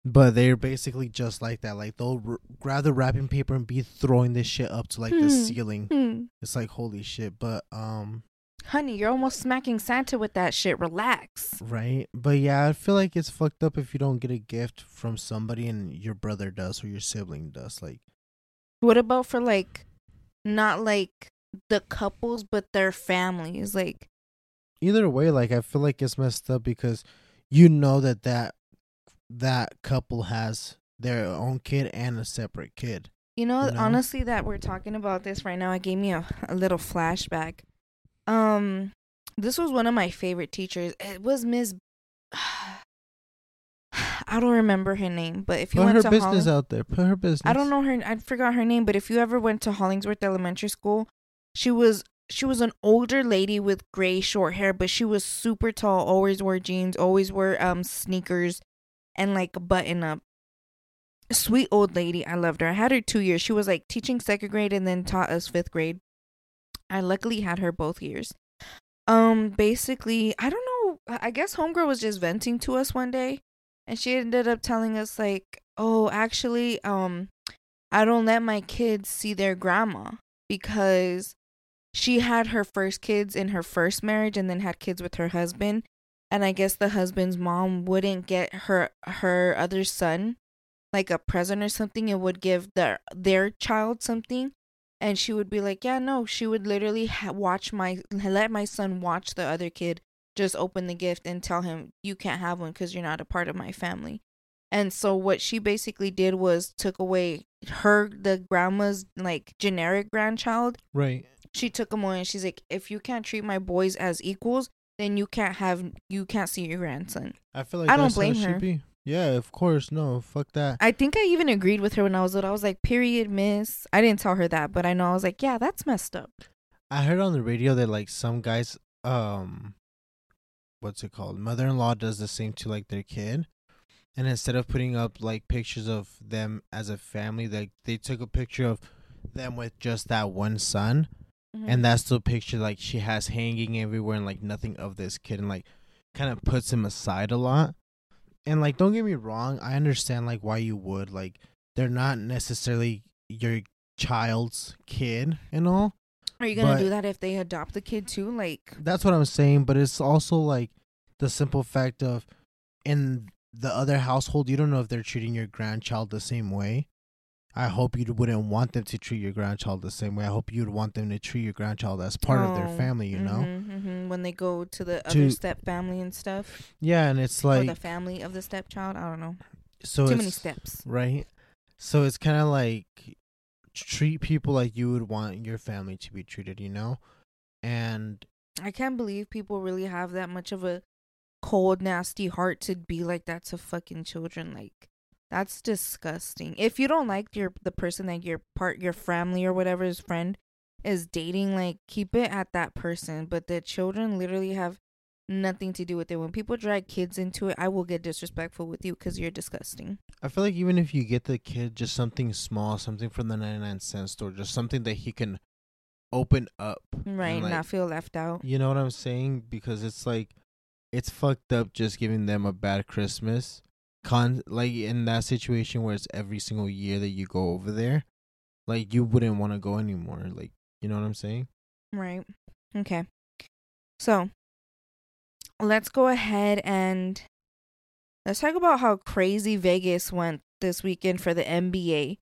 but they're basically just like that. Like they'll r- grab the wrapping paper and be throwing this shit up to like the Hmm. ceiling. Hmm. It's like holy shit. But um, Honey, you're almost smacking Santa with that shit. Relax. right. But yeah, I feel like it's fucked up if you don't get a gift from somebody and your brother does or your sibling does. Like. What about for like, not like the couples, but their families? Like, either way like i feel like it's messed up because you know that that that couple has their own kid and a separate kid You know, You know? honestly, that we're talking about this right now, it gave me a, a little flashback. Um, this was one of my favorite teachers. It was Miss. I don't remember her name, but if you put went her to business Holling- out there put her business I don't know her. I forgot her name, but if you ever went to Hollingsworth Elementary School, she was she was an older lady with gray short hair, but she was super tall. Always wore jeans. Always wore um sneakers, and like a button up. Sweet old lady. I loved her. I had her two years. She was like teaching second grade and then taught us fifth grade. I luckily had her both years. Um, basically, I don't know. I guess Homegirl was just venting to us one day, and she ended up telling us like, "Oh, actually, um, I don't let my kids see their grandma because she had her first kids in her first marriage and then had kids with her husband, and I guess the husband's mom wouldn't get her her other son like a present or something and would give their their child something." And she would be like, "Yeah, no." She would literally ha- watch my let my son watch the other kid just open the gift and tell him you can't have one because you're not a part of my family and so what she basically did was took away her the grandma's like generic grandchild Right. she took him away and she's like if you can't treat my boys as equals then you can't have you can't see your grandson I feel like I don't that's how it blame her. Be. Yeah, of course. No, fuck that. i think i even agreed with her when i was little i was like period miss i didn't tell her that but i know i was like yeah that's messed up I heard on the radio that like some guys, um, what's it called? Mother-in-law does the same to like their kid, and instead of putting up like pictures of them as a family, like they took a picture of them with just that one son, Mm-hmm. and that's the picture like she has hanging everywhere and like nothing of this kid, and like kind of puts him aside a lot. And like, don't get me wrong, I understand like why you would like they're not necessarily your child's kid and all. Are you gonna but- do that if they adopt the kid too like That's what I'm saying, but it's also like the simple fact of in the other household, you don't know if they're treating your grandchild the same way. I hope you wouldn't want them to treat your grandchild the same way. I hope you'd want them to treat your grandchild as part of their Oh, family, you know? hmm when they go to the To- other step family and stuff Yeah, and it's or like the family of the stepchild i don't know so too many steps right? So it's kind of like treat people like you would want your family to be treated, you know? And I can't believe people really have that much of a cold, nasty heart to be like that to fucking children. Like that's disgusting. If you don't like your the person that your part your family or whatever's friend is dating, like keep it at that person. But the children literally have nothing to do with it. When people drag kids into it, I will get disrespectful with you because you're disgusting. I feel like even if you get the kid just something small, something from the 99 cent store, just something that he can open up. Right, like, not feel left out. You know what I'm saying? Because it's like, it's fucked up just giving them a bad Christmas. Con like in that situation where it's every single year that you go over there, like you wouldn't want to go anymore. Like, you know what I'm saying? Right. Okay. So let's go ahead and let's talk about how crazy Vegas went this weekend for the NBA.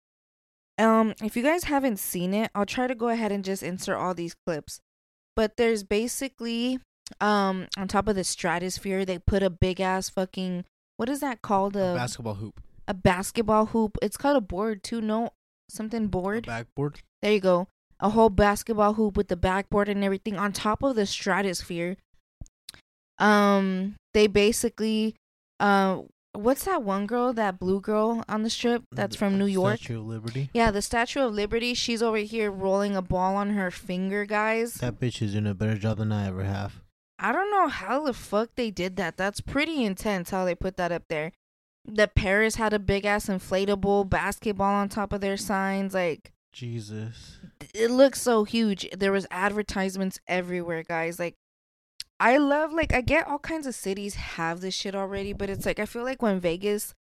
Um, if you guys haven't seen it, I'll try to go ahead and just insert all these clips. But there's basically um on top of the stratosphere they put a big ass fucking what is that called A a basketball hoop, a basketball hoop. It's called a board too, no something a board. backboard. There you go. A whole basketball hoop with the backboard and everything on top of the stratosphere. Um, they basically, uh, what's that one girl, that blue girl on the strip that's The from New York? Statue of Liberty. Yeah, the Statue of Liberty. She's over here rolling a ball on her finger, guys. That bitch is doing a better job than I ever have. I don't know how the fuck they did that. That's pretty intense how they put that up there. The Paris had a big ass inflatable basketball on top of their signs. Like, Jesus. it looks so huge. There was advertisements everywhere, guys. Like I love like I get all kinds of cities have this shit already, but it's like I feel like when Vegas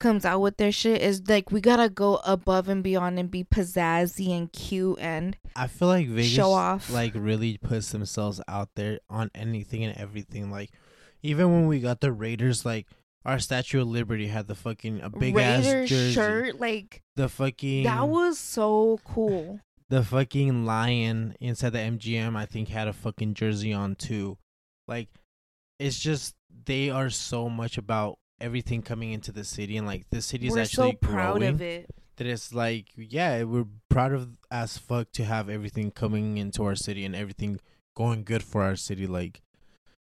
comes out with their shit is like we gotta go above and beyond and be pizzazzy and cute and I feel like Vegas Show off. like really puts themselves out there on anything and everything. Like even when we got the Raiders, like our Statue of Liberty had the fucking a big Raider ass jersey. shirt. Like The fucking that was so cool. the fucking lion inside the MGM. I think had a fucking jersey on too. Like it's just they are so much about everything coming into the city and like the city is We're actually so proud growing. of it. that it's like yeah we're proud of as fuck to have everything coming into our city and everything going good for our city like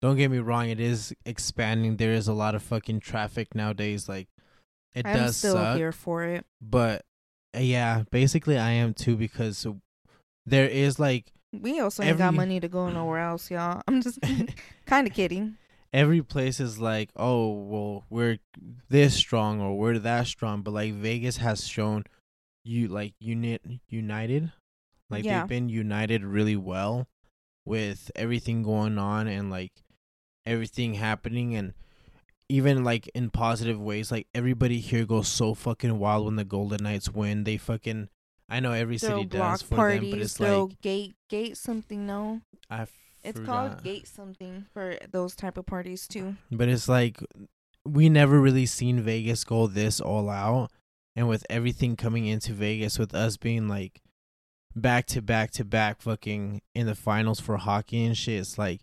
don't get me wrong it is expanding there is a lot of fucking traffic nowadays like it I'm does still suck here for it. but yeah basically i am too because there is like We also ain't got money to go nowhere else, y'all. I'm just kind of kidding. every place is like oh well we're this strong or we're that strong but like vegas has shown you like unit united like Yeah. they've been united really well with everything going on and like everything happening and even like in positive ways, like everybody here goes so fucking wild when the Golden Knights win. They fucking I know every city does for parties, them, but it's like gate gate something. No, I Forgot. it's called gate something for those type of parties too. But it's like we never really seen Vegas go this all out, and with everything coming into Vegas, with us being like back to back to back, fucking in the finals for hockey and shit, it's like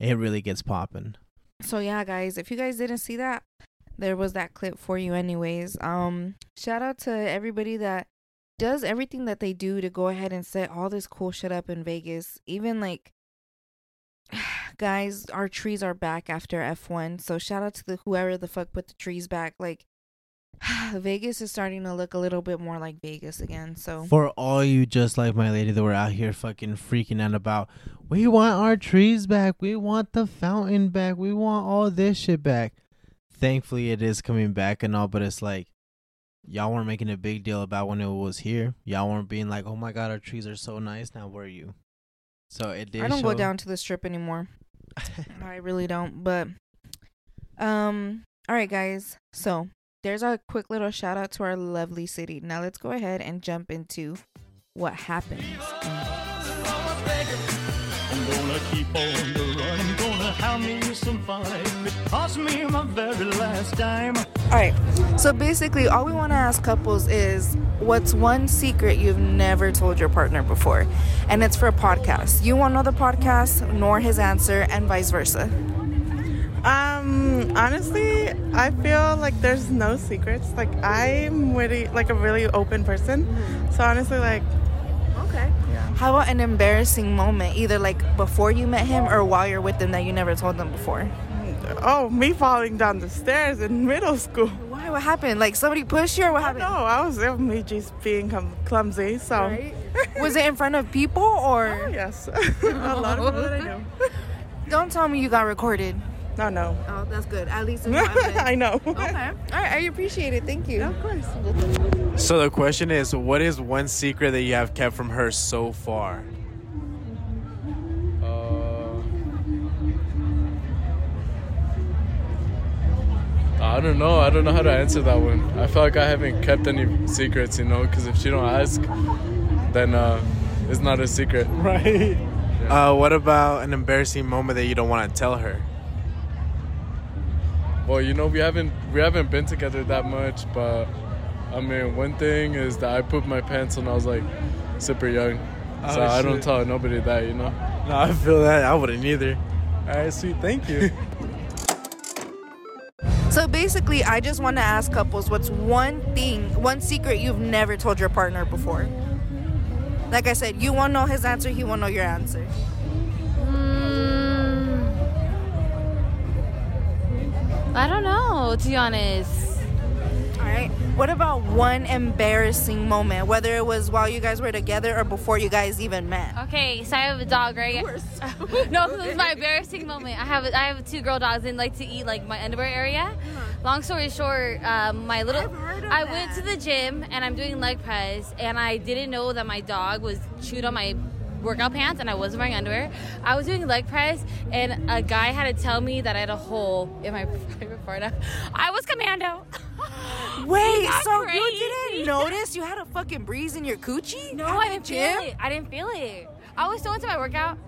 it really gets popping. So yeah, guys, if you guys didn't see that, there was that clip for you anyways. Um shout out to everybody that does everything that they do to go ahead and set all this cool shit up in Vegas. Even like guys, our trees are back after F1. So shout out to the whoever the fuck put the trees back. Like Vegas is starting to look a little bit more like Vegas again. So For all you just like my lady that were out here fucking freaking out about, we want our trees back, we want the fountain back, we want all this shit back. Thankfully, it is coming back and all, but it's like y'all weren't making a big deal about when it was here. Y'all weren't being like, "Oh my god, our trees are so nice." Now, were you? So it did. I don't go down to the strip anymore. I really don't. But um all right guys. So there's our quick little shout out to our lovely city. Now let's go ahead and jump into what happens. I'm gonna keep on the run, gonna have me some fun. It cost me my very last dime. Alright. So basically all we want to ask couples is what's one secret you've never told your partner before? And it's for a podcast. You won't know the podcast nor his answer and vice versa. Um, honestly, I feel like there's no secrets. Like I'm really like a really open person. So honestly, like Okay. How about an embarrassing moment, either like before you met him or while you're with him that you never told them before? oh, me falling down the stairs in middle school. Why? What happened? Like somebody pushed you or what happened? No. I was me just being clumsy. So Was it in front of people or? Oh, yes, a lot of people that I know. Don't tell me you got recorded. No, no. Oh, that's good. At least there's. I know. Okay. All right. I appreciate it. Thank you. Of course. So the question is, what is one secret that you have kept from her so far? Uh, I don't know. I don't know how to answer that one. I feel like I haven't kept any secrets, you know, because if she don't ask, then uh, it's not a secret. Right. Uh, what about an embarrassing moment that you don't want to tell her? Well, you know, we haven't we haven't been together that much, but I mean, one thing is that I put my pants on. I was like super young, ah, so Oh, I don't tell nobody that, you know. No, I feel that. I wouldn't either. All right, sweet. Thank you. So basically, I just want to ask couples what's one thing, one secret you've never told your partner before? Like I said, you won't know his answer, he won't know your answer. I don't know, to be honest. All right. What about one embarrassing moment, whether it was while you guys were together or before you guys even met? Okay, so I have a dog, right? no, this is my embarrassing moment. I have I have two girl dogs and like to eat like my underwear area. Long story short, um, my little I've heard of I went to the gym and I'm doing leg press and I didn't know that my dog was chewed on my workout pants and I wasn't wearing underwear. I was doing leg press and a guy had to tell me that I had a hole in my private part. I was commando. Wait, so you didn't notice you had a fucking breeze in your coochie? No, I didn't feel it. I didn't feel it. I was still into my workout.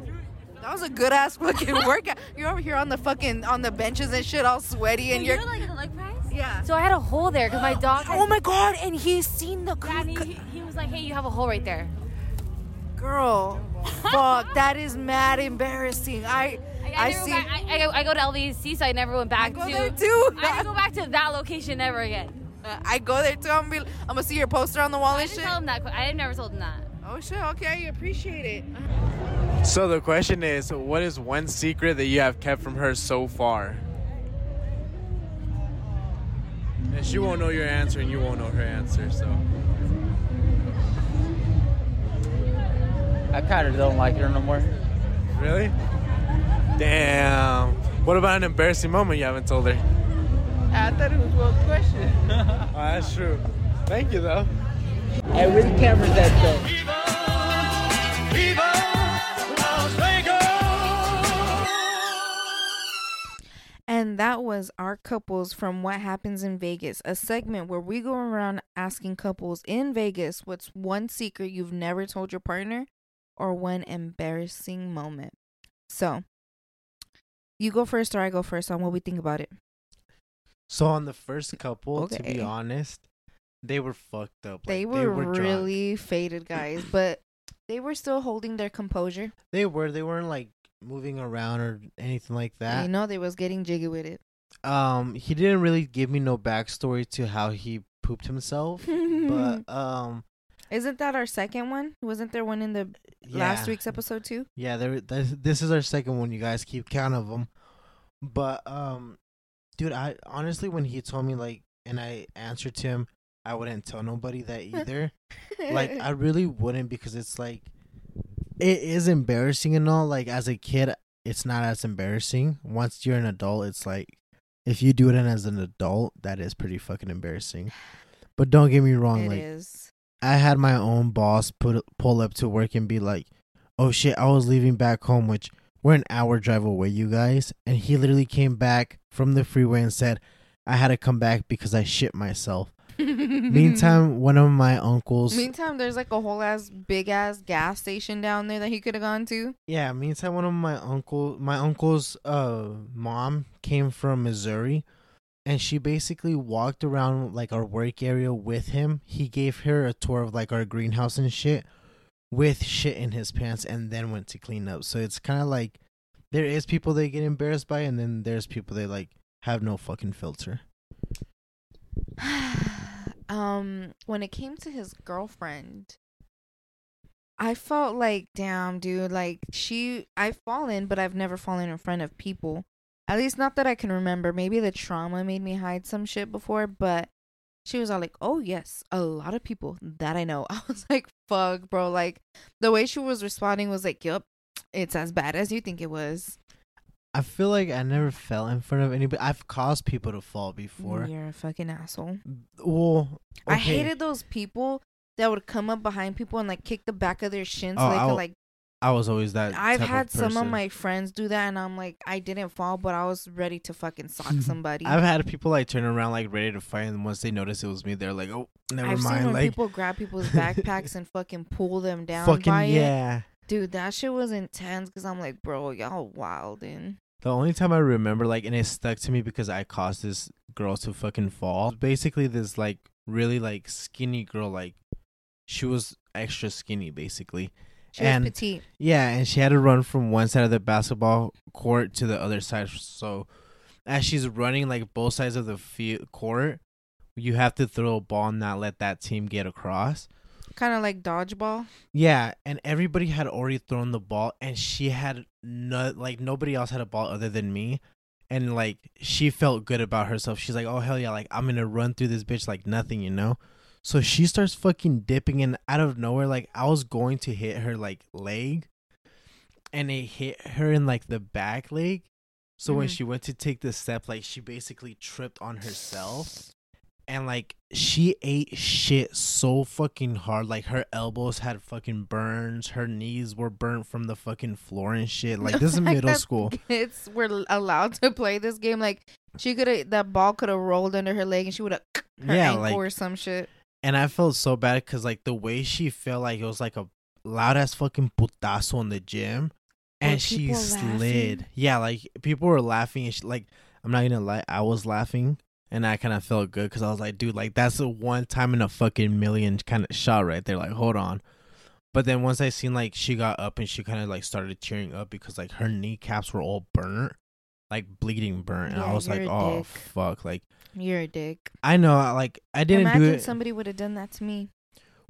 That was a good ass fucking workout. You're over here on the fucking on the benches and shit, all sweaty, and you you're know, like the leg press. yeah. So I had a hole there because my dog. Oh had, Oh my god! And he's seen the Yeah, he, he was like, "Hey, you have a hole right there." Girl. Fuck, that is mad embarrassing. I I, I, see. went- I, I, go, I go to LVC, so I never went back I go to. there too. I didn't go back to that location ever again. Uh, I go there too. I'm, be, I'm gonna see your poster on the wall I and didn't shit. tell him that. qu- I never told him that. Oh shit. Okay, I appreciate it. So the question is, what is one secret that you have kept from her so far? And she won't know your answer, and you won't know her answer. So I kind of don't like her no more. really, damn. What about an embarrassing moment you haven't told her? I thought it was a well question. Oh, that's true. Thank you, though. Hey, where the cameras at though? Viva, viva Las Vegas. And And that was our couples from What Happens in Vegas, a segment where we go around asking couples in Vegas what's one secret you've never told your partner or one embarrassing moment. So, you go first or I go first on what we think about it. So on the first couple, to be honest, they were fucked up. they Like, were, drunk. really faded guys, but they were still holding their composure. They were. They weren't like moving around or anything like that. You know, they was getting jiggy with it. um, he didn't really give me no backstory to how he pooped himself, but um, Isn't that our second one? Wasn't there one in the last week's episode too? Yeah, there. This, is our second one. You guys keep count of them, but um, dude, I honestly when he told me like, and I answered to him, I wouldn't tell nobody that either. like, I really wouldn't because it's like, it is embarrassing and all. Like as a kid, it's not as embarrassing. Once you're an adult, it's like, if you do it as an adult, that is pretty fucking embarrassing. But don't get me wrong, It like is. I had my own boss put pull up to work and be like, "Oh shit, I was leaving back home, which we're an hour drive away, you guys." And he literally came back from the freeway and said, "I had to come back because I shit myself." Meantime, one of my uncles, Meantime, there's like a whole ass big ass gas station down there that he could have gone to. yeah, meantime, one of my uncle, my uncle's uh mom came from Missouri, and she basically walked around like our work area with him. He gave her a tour of like our greenhouse and shit with shit in his pants and then went to clean up. So it's kind of like there is people they get embarrassed by and then there's people they like have no fucking filter. um, when it came to his girlfriend, I felt like, damn, dude, like she, I've fallen, but I've never fallen in front of people. At least not that I can remember. Maybe the trauma made me hide some shit before, but she was all like, "Oh yes, a lot of people that I know." I was like, "Fuck, bro!" Like the way she was responding was like, "Yep, it's as bad as you think it was." I feel like I never fell in front of anybody. I've caused people to fall before. You're a fucking asshole. Well, I hated those people that would come up behind people and like kick the back of their shin oh, so Oh, they could like. I was always that. I've had some of my friends do that, and I'm like, I didn't fall, but I was ready to fucking sock somebody. I've had people like turn around like ready to fight, and once they notice it was me, they're like, "Oh, never I've seen mind." when Like, people grab people's backpacks and fucking pull them down fucking by it. yeah. Dude, that shit was intense because I'm like, bro, y'all wild and The only time I remember, like, and it stuck to me because I caused this girl to fucking fall. Basically, this like really like skinny girl, like she was extra skinny, basically. She was And- petite. Yeah, and she had to run from one side of the basketball court to the other side. So, as she's running like both sides of the field court, you have to throw a ball and not let that team get across. Kind of like dodgeball. Yeah, and everybody had already thrown the ball, and she had no like nobody else had a ball other than me, and like she felt good about herself. She's like, "Oh hell yeah!" Like I'm gonna run through this bitch like nothing, you know. So she starts fucking dipping, and out of nowhere, like I was going to hit her like leg, and it hit her in like the back leg. So when Mhm. she went to take the step, like she basically tripped on herself and like she ate shit so fucking hard like her elbows had fucking burns her knees were burnt from the fucking floor and shit like this is middle school Kids were allowed to play this game. Like she could have, that ball could have rolled under her leg and she would have her Yeah, ankle like- or some shit. And i felt so bad because like the way she felt like it was like a loud ass fucking putazo in the gym Were and she slid laughing? yeah like people were laughing and she, like i'm not gonna lie i was laughing and I kind of felt good because I was like, dude, like that's a one time in a fucking million kind of shot right there. Like, hold on. But then once I seen like she got up and she kind of like started cheering up because like her kneecaps were all burnt, like bleeding burnt, and I was like, oh dick. fuck, like You're a dick. I know, I- like I didn't Imagine do it. somebody would have done that to me.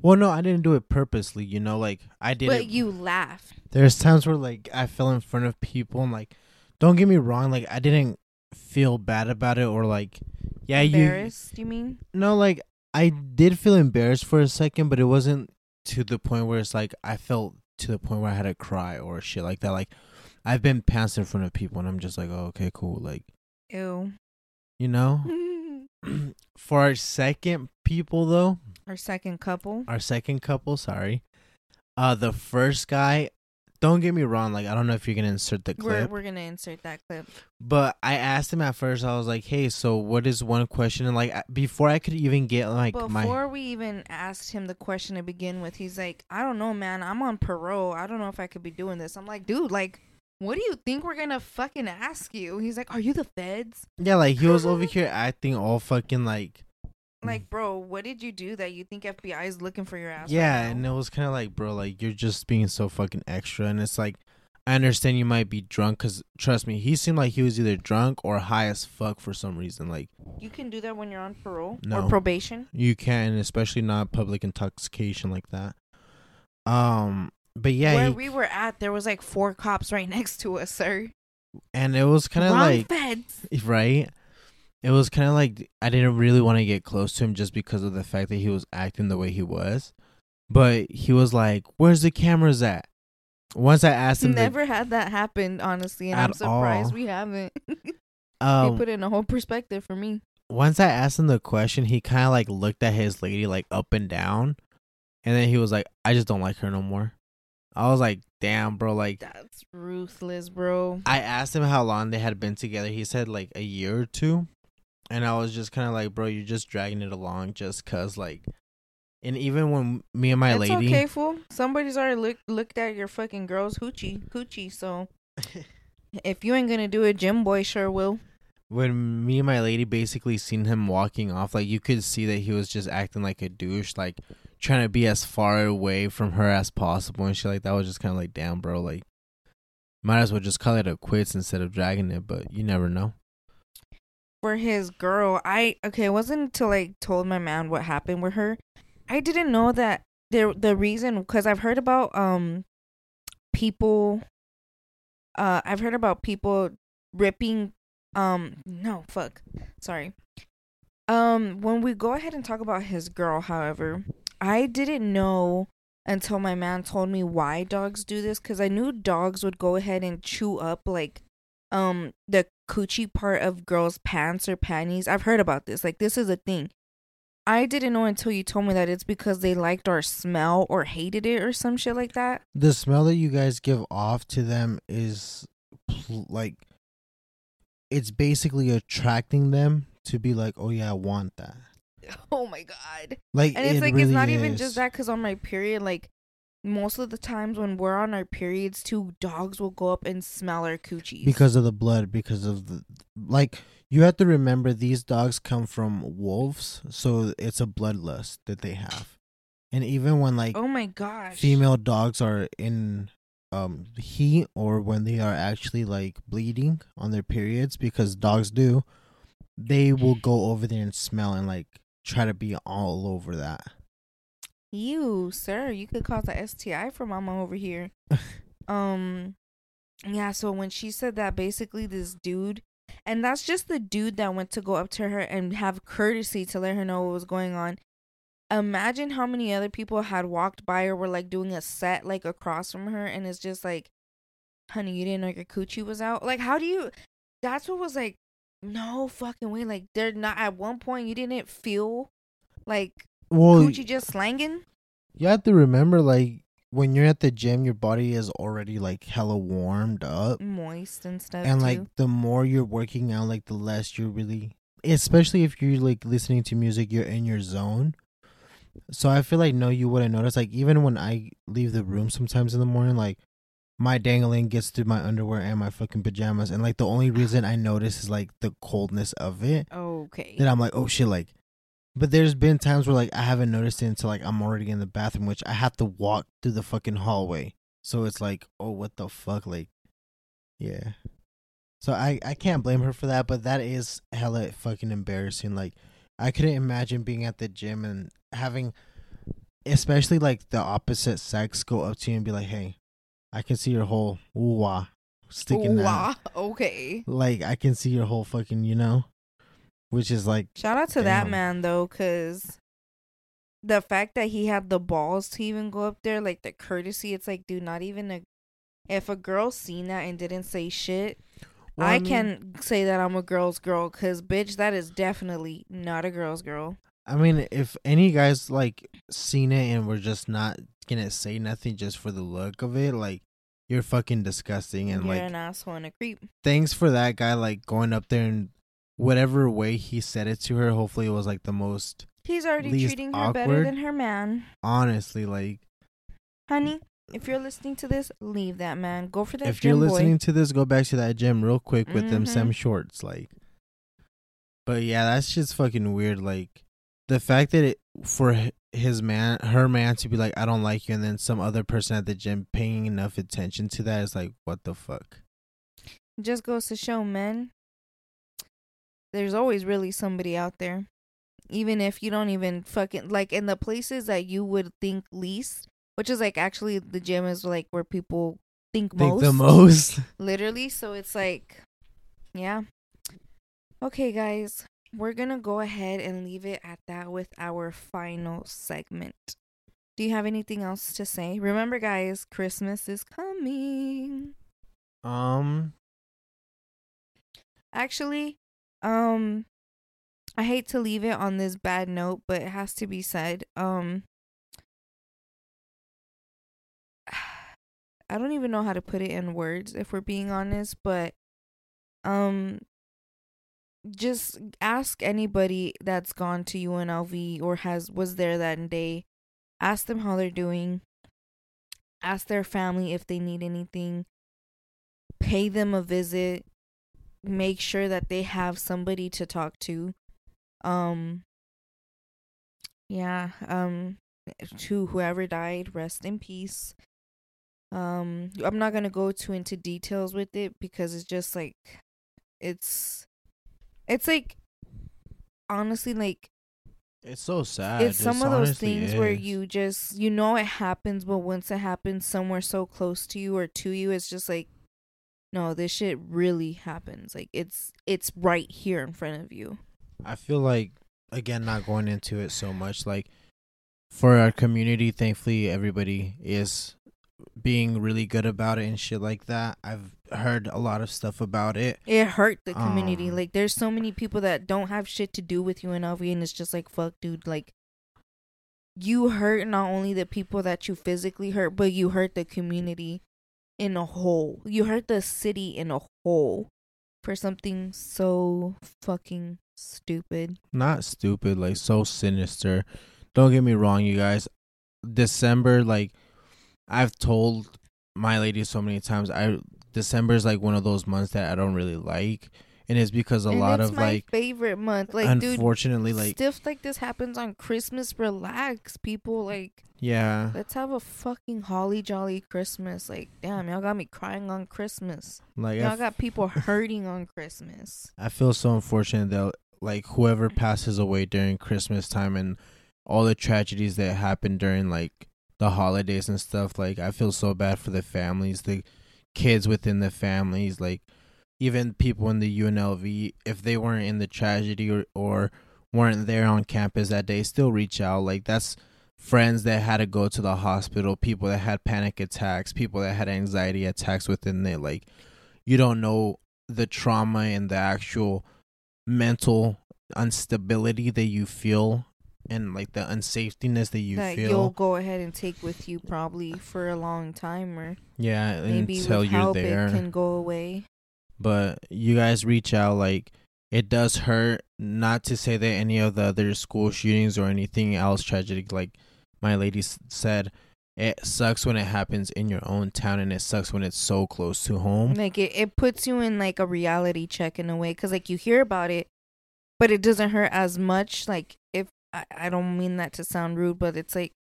well, no, I didn't do it purposely. You know, like I did but it. you laugh. There's times where like I fell in front of people and like, don't get me wrong, like I didn't feel bad about it or like, yeah, you Embarrassed, do you mean? No, like I did feel embarrassed for a second, but it wasn't to the point where it's like I felt to the point where I had to cry or shit like that. Like I've been pants in front of people and I'm just like, oh, okay, cool. Like Ew. you know, for our second people though, Our second couple. our second couple, sorry, uh, the first guy. don't get me wrong. Like I don't know if you're gonna insert the clip. We're we're gonna insert that clip. but I asked him at first. I was like, "Hey, so what is one question?" And like before I could even get like Before my we even asked him the question to begin with, he's like, "I don't know, man. I'm on parole. I don't know if I could be doing this." I'm like, "Dude, like, what do you think we're gonna fucking ask you?" He's like, "Are you the feds?" yeah, like he was over here acting all fucking like Like, bro, what did you do that you think FBI is looking for your ass? yeah, right and it was kind of like, bro, like you're just being so fucking extra, and it's like. I understand you might be drunk because trust me, he seemed like he was either drunk or high as fuck for some reason. Like you can do that when you're on parole No. or probation. You can, especially not public intoxication like that. Um, but yeah, Where he- we were at, there was like four cops right next to us, sir. and it was kind of like feds. right. It was kind of like I didn't really want to get close to him just because of the fact that he was acting the way he was. But he was like, "Where's the cameras at?" Once I asked him, the- Never had that happen, honestly, and I'm surprised all. we haven't. um, they put in a whole perspective for me. once I asked him the question, he kind of like looked at his lady like up and down, and then he was like, "I just don't like her no more." I was like, "Damn, bro!" Like That's ruthless, bro. I asked him how long they had been together. He said like a year or two. And I was just kind of like, bro, you're just dragging it along just cuz like and even when me and my it's lady okay, fool. Somebody's already look, looked at your fucking girl's hoochie, coochie. So if you ain't gonna do it, Jim Boy sure will. When me and my lady basically seen him walking off, like you could see that he was just acting like a douche, like trying to be as far away from her as possible and shit like that was just kind of like, damn, bro, like might as well just call it a quits instead of dragging it, but you never know. For his girl, I okay. It wasn't until I told my man what happened with her. I didn't know that there the reason because I've heard about um people. Uh, I've heard about people ripping. Um, no, fuck. Sorry. Um, when we go ahead and talk about his girl, however, I didn't know until my man told me why dogs do this because I knew dogs would go ahead and chew up like um the coochie part of girls' pants or panties. I've heard about this. Like this is a thing. I didn't know until you told me that it's because they liked our smell or hated it or some shit like that. the smell that you guys give off to them is pl- like it's basically attracting them to be like oh yeah i want that Oh my god. like And it's it like really it's not even just that cuz on my period like most of the times when we're on our periods too dogs will go up and smell our coochies. because of the blood because of the like you have to remember these dogs come from wolves so it's a bloodlust that they have and even when like Oh my gosh. female dogs are in um heat or when they are actually like bleeding on their periods because dogs do they will go over there and smell and like try to be all over that You, sir, you could cause a STI for mama over here. um yeah, so when she said that basically this dude and that's just the dude that went to go up to her and have courtesy to let her know what was going on. Imagine how many other people had walked by or were like doing a set like across from her and it's just like honey, you didn't know your coochie was out? Like how do you that's what was like no fucking way. Like they're not at one point you didn't feel like well coochie just slanging? you have to remember like when you're at the gym your body is already like hella warmed up moist and stuff and too. like the more you're working out like the less you're really especially if you're like listening to music you're in your zone so i feel like no you wouldn't notice like even when i leave the room sometimes in the morning like my dangling gets through my underwear and my fucking pajamas and like the only reason i notice is like the coldness of it. Okay. then i'm like oh shit like but there's been times where like i haven't noticed it until like i'm already in the bathroom which i have to walk through the fucking hallway. So it's like oh what the fuck like yeah. So i i can't blame her for that but that is hella fucking embarrassing like i couldn't imagine being at the gym and having especially like the opposite sex go up to you and be like hey i can see your whole ooh sticking out Wow. Okay. like i can see your whole fucking you know which is like Shout out to that man though, cause the fact that he had the balls to even go up there, like the courtesy, it's like, dude, not even a. If a girl seen that and didn't say shit, Well, I mean- can say that I'm a girl's girl, cause bitch, that is definitely not a girl's girl. I mean, if any guys like seen it and were just not gonna say nothing just for the look of it, like you're fucking disgusting and You're like an asshole and a creep. thanks for that guy like going up there and whatever way he said it to her hopefully it was like the most He's already treating her better than her man. honestly like Honey, if you're listening to this, leave that man. Go for that if you're boy. listening to this go back to that gym real quick with them Mhm. sam shorts like but yeah that's just fucking weird like the fact that it for his man her man to be like i don't like you and then some other person at the gym paying enough attention to that is like what the fuck just goes to show men there's always really somebody out there even if you don't even fucking like in the places that you would think least which is like actually the gym is like where people think, think most. the most. Literally so it's like yeah. Okay guys we're gonna go ahead and leave it at that with our final segment. Do you have anything else to say? Remember guys christmas is coming. Um. Actually, um I hate to leave it on this bad note, but it has to be said. Um I don't even know how to put it in words if we're being honest, but um just ask anybody that's gone to UNLV or has was there that day. Ask them how they're doing. Ask their family if they need anything. Pay them a visit make sure that they have somebody to talk to um yeah um to whoever died rest in peace um i'm not to go too into details with it because it's just like it's it's like honestly like it's so sad. it's some of those things where you just you know it happens but once it happens somewhere so close to you or to you it's just like no this shit really happens. Like it's it's right here in front of you. I feel like again not going into it so much like for our community thankfully everybody is being really good about it and shit like that. I've heard a lot of stuff about it. it hurt the community Um, like there's so many people that don't have shit to do with UNLV and it's just like fuck dude like you hurt not only the people that you physically hurt but you hurt the community in a whole you hurt the city in a whole for something so fucking stupid Not stupid, like so sinister. Don't get me wrong, you guys. December like I've told my lady so many times I December is like one of those months that I don't really like. And it's because a And lot it's of my like favorite month like dude unfortunately like stuff like this happens on Christmas. Relax, people. Like, yeah. let's have a fucking holly jolly Christmas. Like, damn, y'all got me crying on Christmas. Like Y'all f- got people hurting on Christmas. I feel so unfortunate that like whoever passes away during Christmas time and all the tragedies that happen during like the holidays and stuff, like I feel so bad for the families, the kids within the families, like even people in the UNLV, if they weren't in the tragedy or, or weren't there on campus that day, still reach out. Like that's friends that had to go to the hospital, people that had panic attacks, people that had anxiety attacks within it. Like you don't know the trauma and the actual mental instability that you feel and like the unsafetyness that you that feel. you'll go ahead and take with you probably for a long time, or yeah, maybe until with you're help there. it can go away. but you guys reach out like it does hurt not to say that any of the other school shootings or anything else tragic like my lady said it sucks when it happens in your own town and it sucks when it's so close to home Like it, it puts you in like a reality check in a way, cause like you hear about it, but it doesn't hurt as much. Like I, I don't mean that to sound rude, but it's like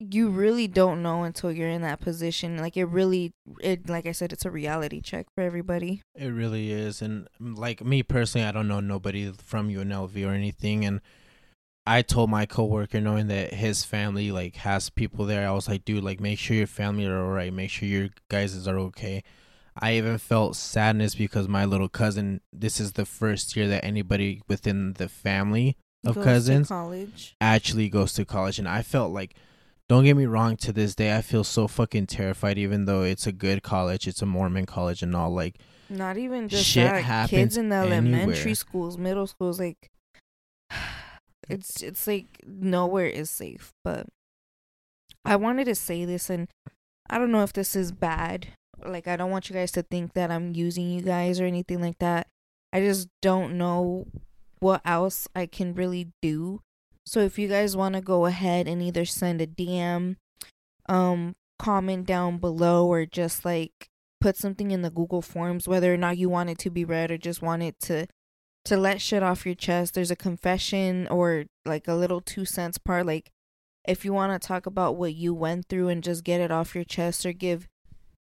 you really don't know until you're in that position. Like it really, it like I said, it's a reality check for everybody. It really is, and mm, like me personally, I don't know nobody from UNLV or anything, and I told my coworker, knowing that his family like has people there, I was like, dude, like make sure your family are alright, make sure your guys are okay. I even felt sadness because my little cousin, this is the first year that anybody within the family of Goes cousins college. actually goes to college, and I felt like. Don't get me wrong. To this day, I feel so fucking terrified. Even though it's a good college, it's a Mormon college and all. Like, Not even just Shit that. happens Kids in the elementary anywhere. schools, middle schools, like it's it's like nowhere is safe. But I wanted to say this, and I don't know if this is bad. Like I don't want you guys to think that I'm using you guys or anything like that. I just don't know what else I can really do. So if you guys want to go ahead and either send a DM, um, comment down below, or just like put something in the Google Forms, whether or not you want it to be read or just want it to to let shit off your chest. There's a confession or like a little two cents part. Like if you want to talk about what you went through and just get it off your chest or give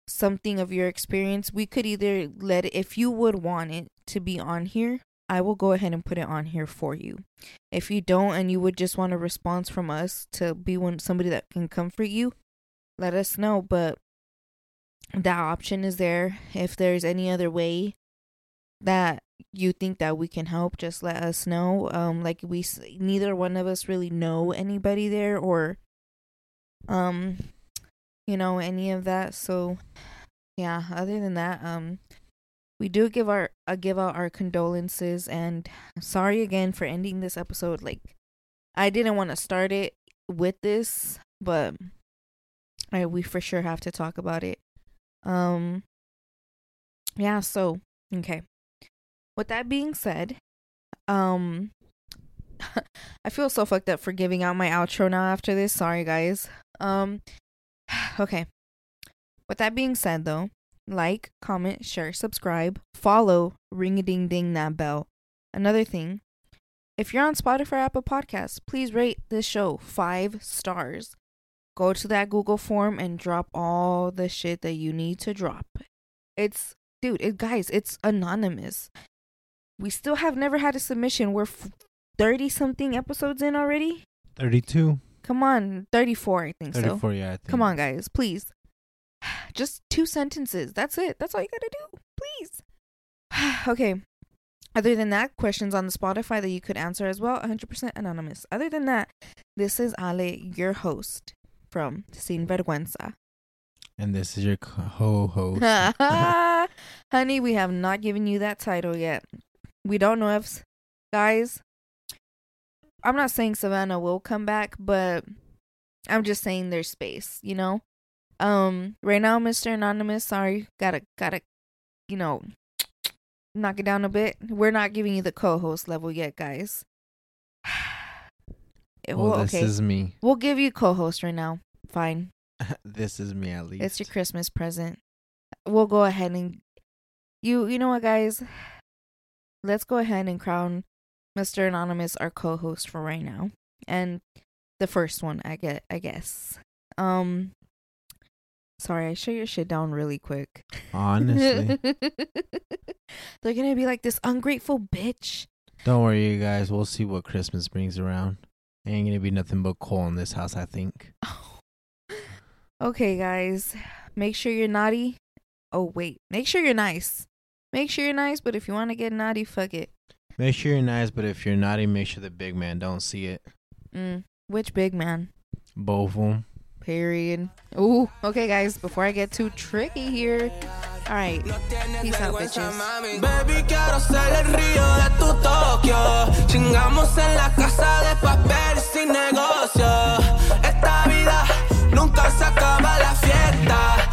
something of your experience, we could either let it, if you would want it to be on here, I will go ahead and put it on here for you. If you don't and you would just want a response from us to be one somebody that can comfort you, let us know. But that option is there. If there's any other way that you think that we can help, just let us know. Um, like we, neither one of us really know anybody there or, um, you know, any of that. So, yeah. Other than that, um, we do give our uh, give out our condolences and sorry again for ending this episode. Like, I didn't want to start it with this, but I we for sure have to talk about it. Um, yeah. So, okay. With that being said, um, I feel so fucked up for giving out my outro now after this. Sorry, guys. Um, okay. With that being said, though, like, comment, share, subscribe, follow, ring a ding ding that bell. Another thing, if you're on Spotify or Apple Podcasts, please rate this show five stars. Go to that Google form and drop all the shit that you need to drop. It's, dude, it, guys, it's anonymous. We still have never had a submission. We're 30 something episodes in already. 32. Come on, 34, I think so. 34, yeah. I think. Come on, guys, please. Just two sentences. That's it. That's all you gotta do. Please. okay. Other than that, questions on the Spotify that you could answer as well, 100% anonymous. Other than that, this is Ale, your host from Sin Vergüenza. And this is your co host. Honey, we have not given you that title yet. We don't know if, guys, I'm not saying Savannah will come back, but I'm just saying there's space, you know? Um, right now, Mr. Anonymous, sorry, gotta, gotta, you know, knock it down a bit. We're not giving you the co host level yet, guys. well, well, this okay. is me. We'll give you co host right now. Fine. this is me at least. It's your Christmas present. We'll go ahead and you you know what guys? Let's go ahead and crown Mr. Anonymous our co-host for right now. And the first one, I get I guess. Um Sorry, I shut your shit down really quick. Honestly. They're gonna be like this ungrateful bitch. Don't worry, you guys. We'll see what Christmas brings around. Ain't gonna be nothing but coal in this house, I think. Okay, guys. Make sure you're naughty. Oh wait. Make sure you're nice. Make sure you're nice, but if you want to get naughty, fuck it. Make sure you're nice, but if you're naughty, make sure the big man don't see it. Mm. Which big man? Both of them. Period. Ooh, okay, guys, before I get too tricky here. All right. Peace out, bitches. Baby, quiero ser el río de tu Tokio. Chingamos en la casa de papel sin negocio. Esta vida nunca se acaba la fiesta.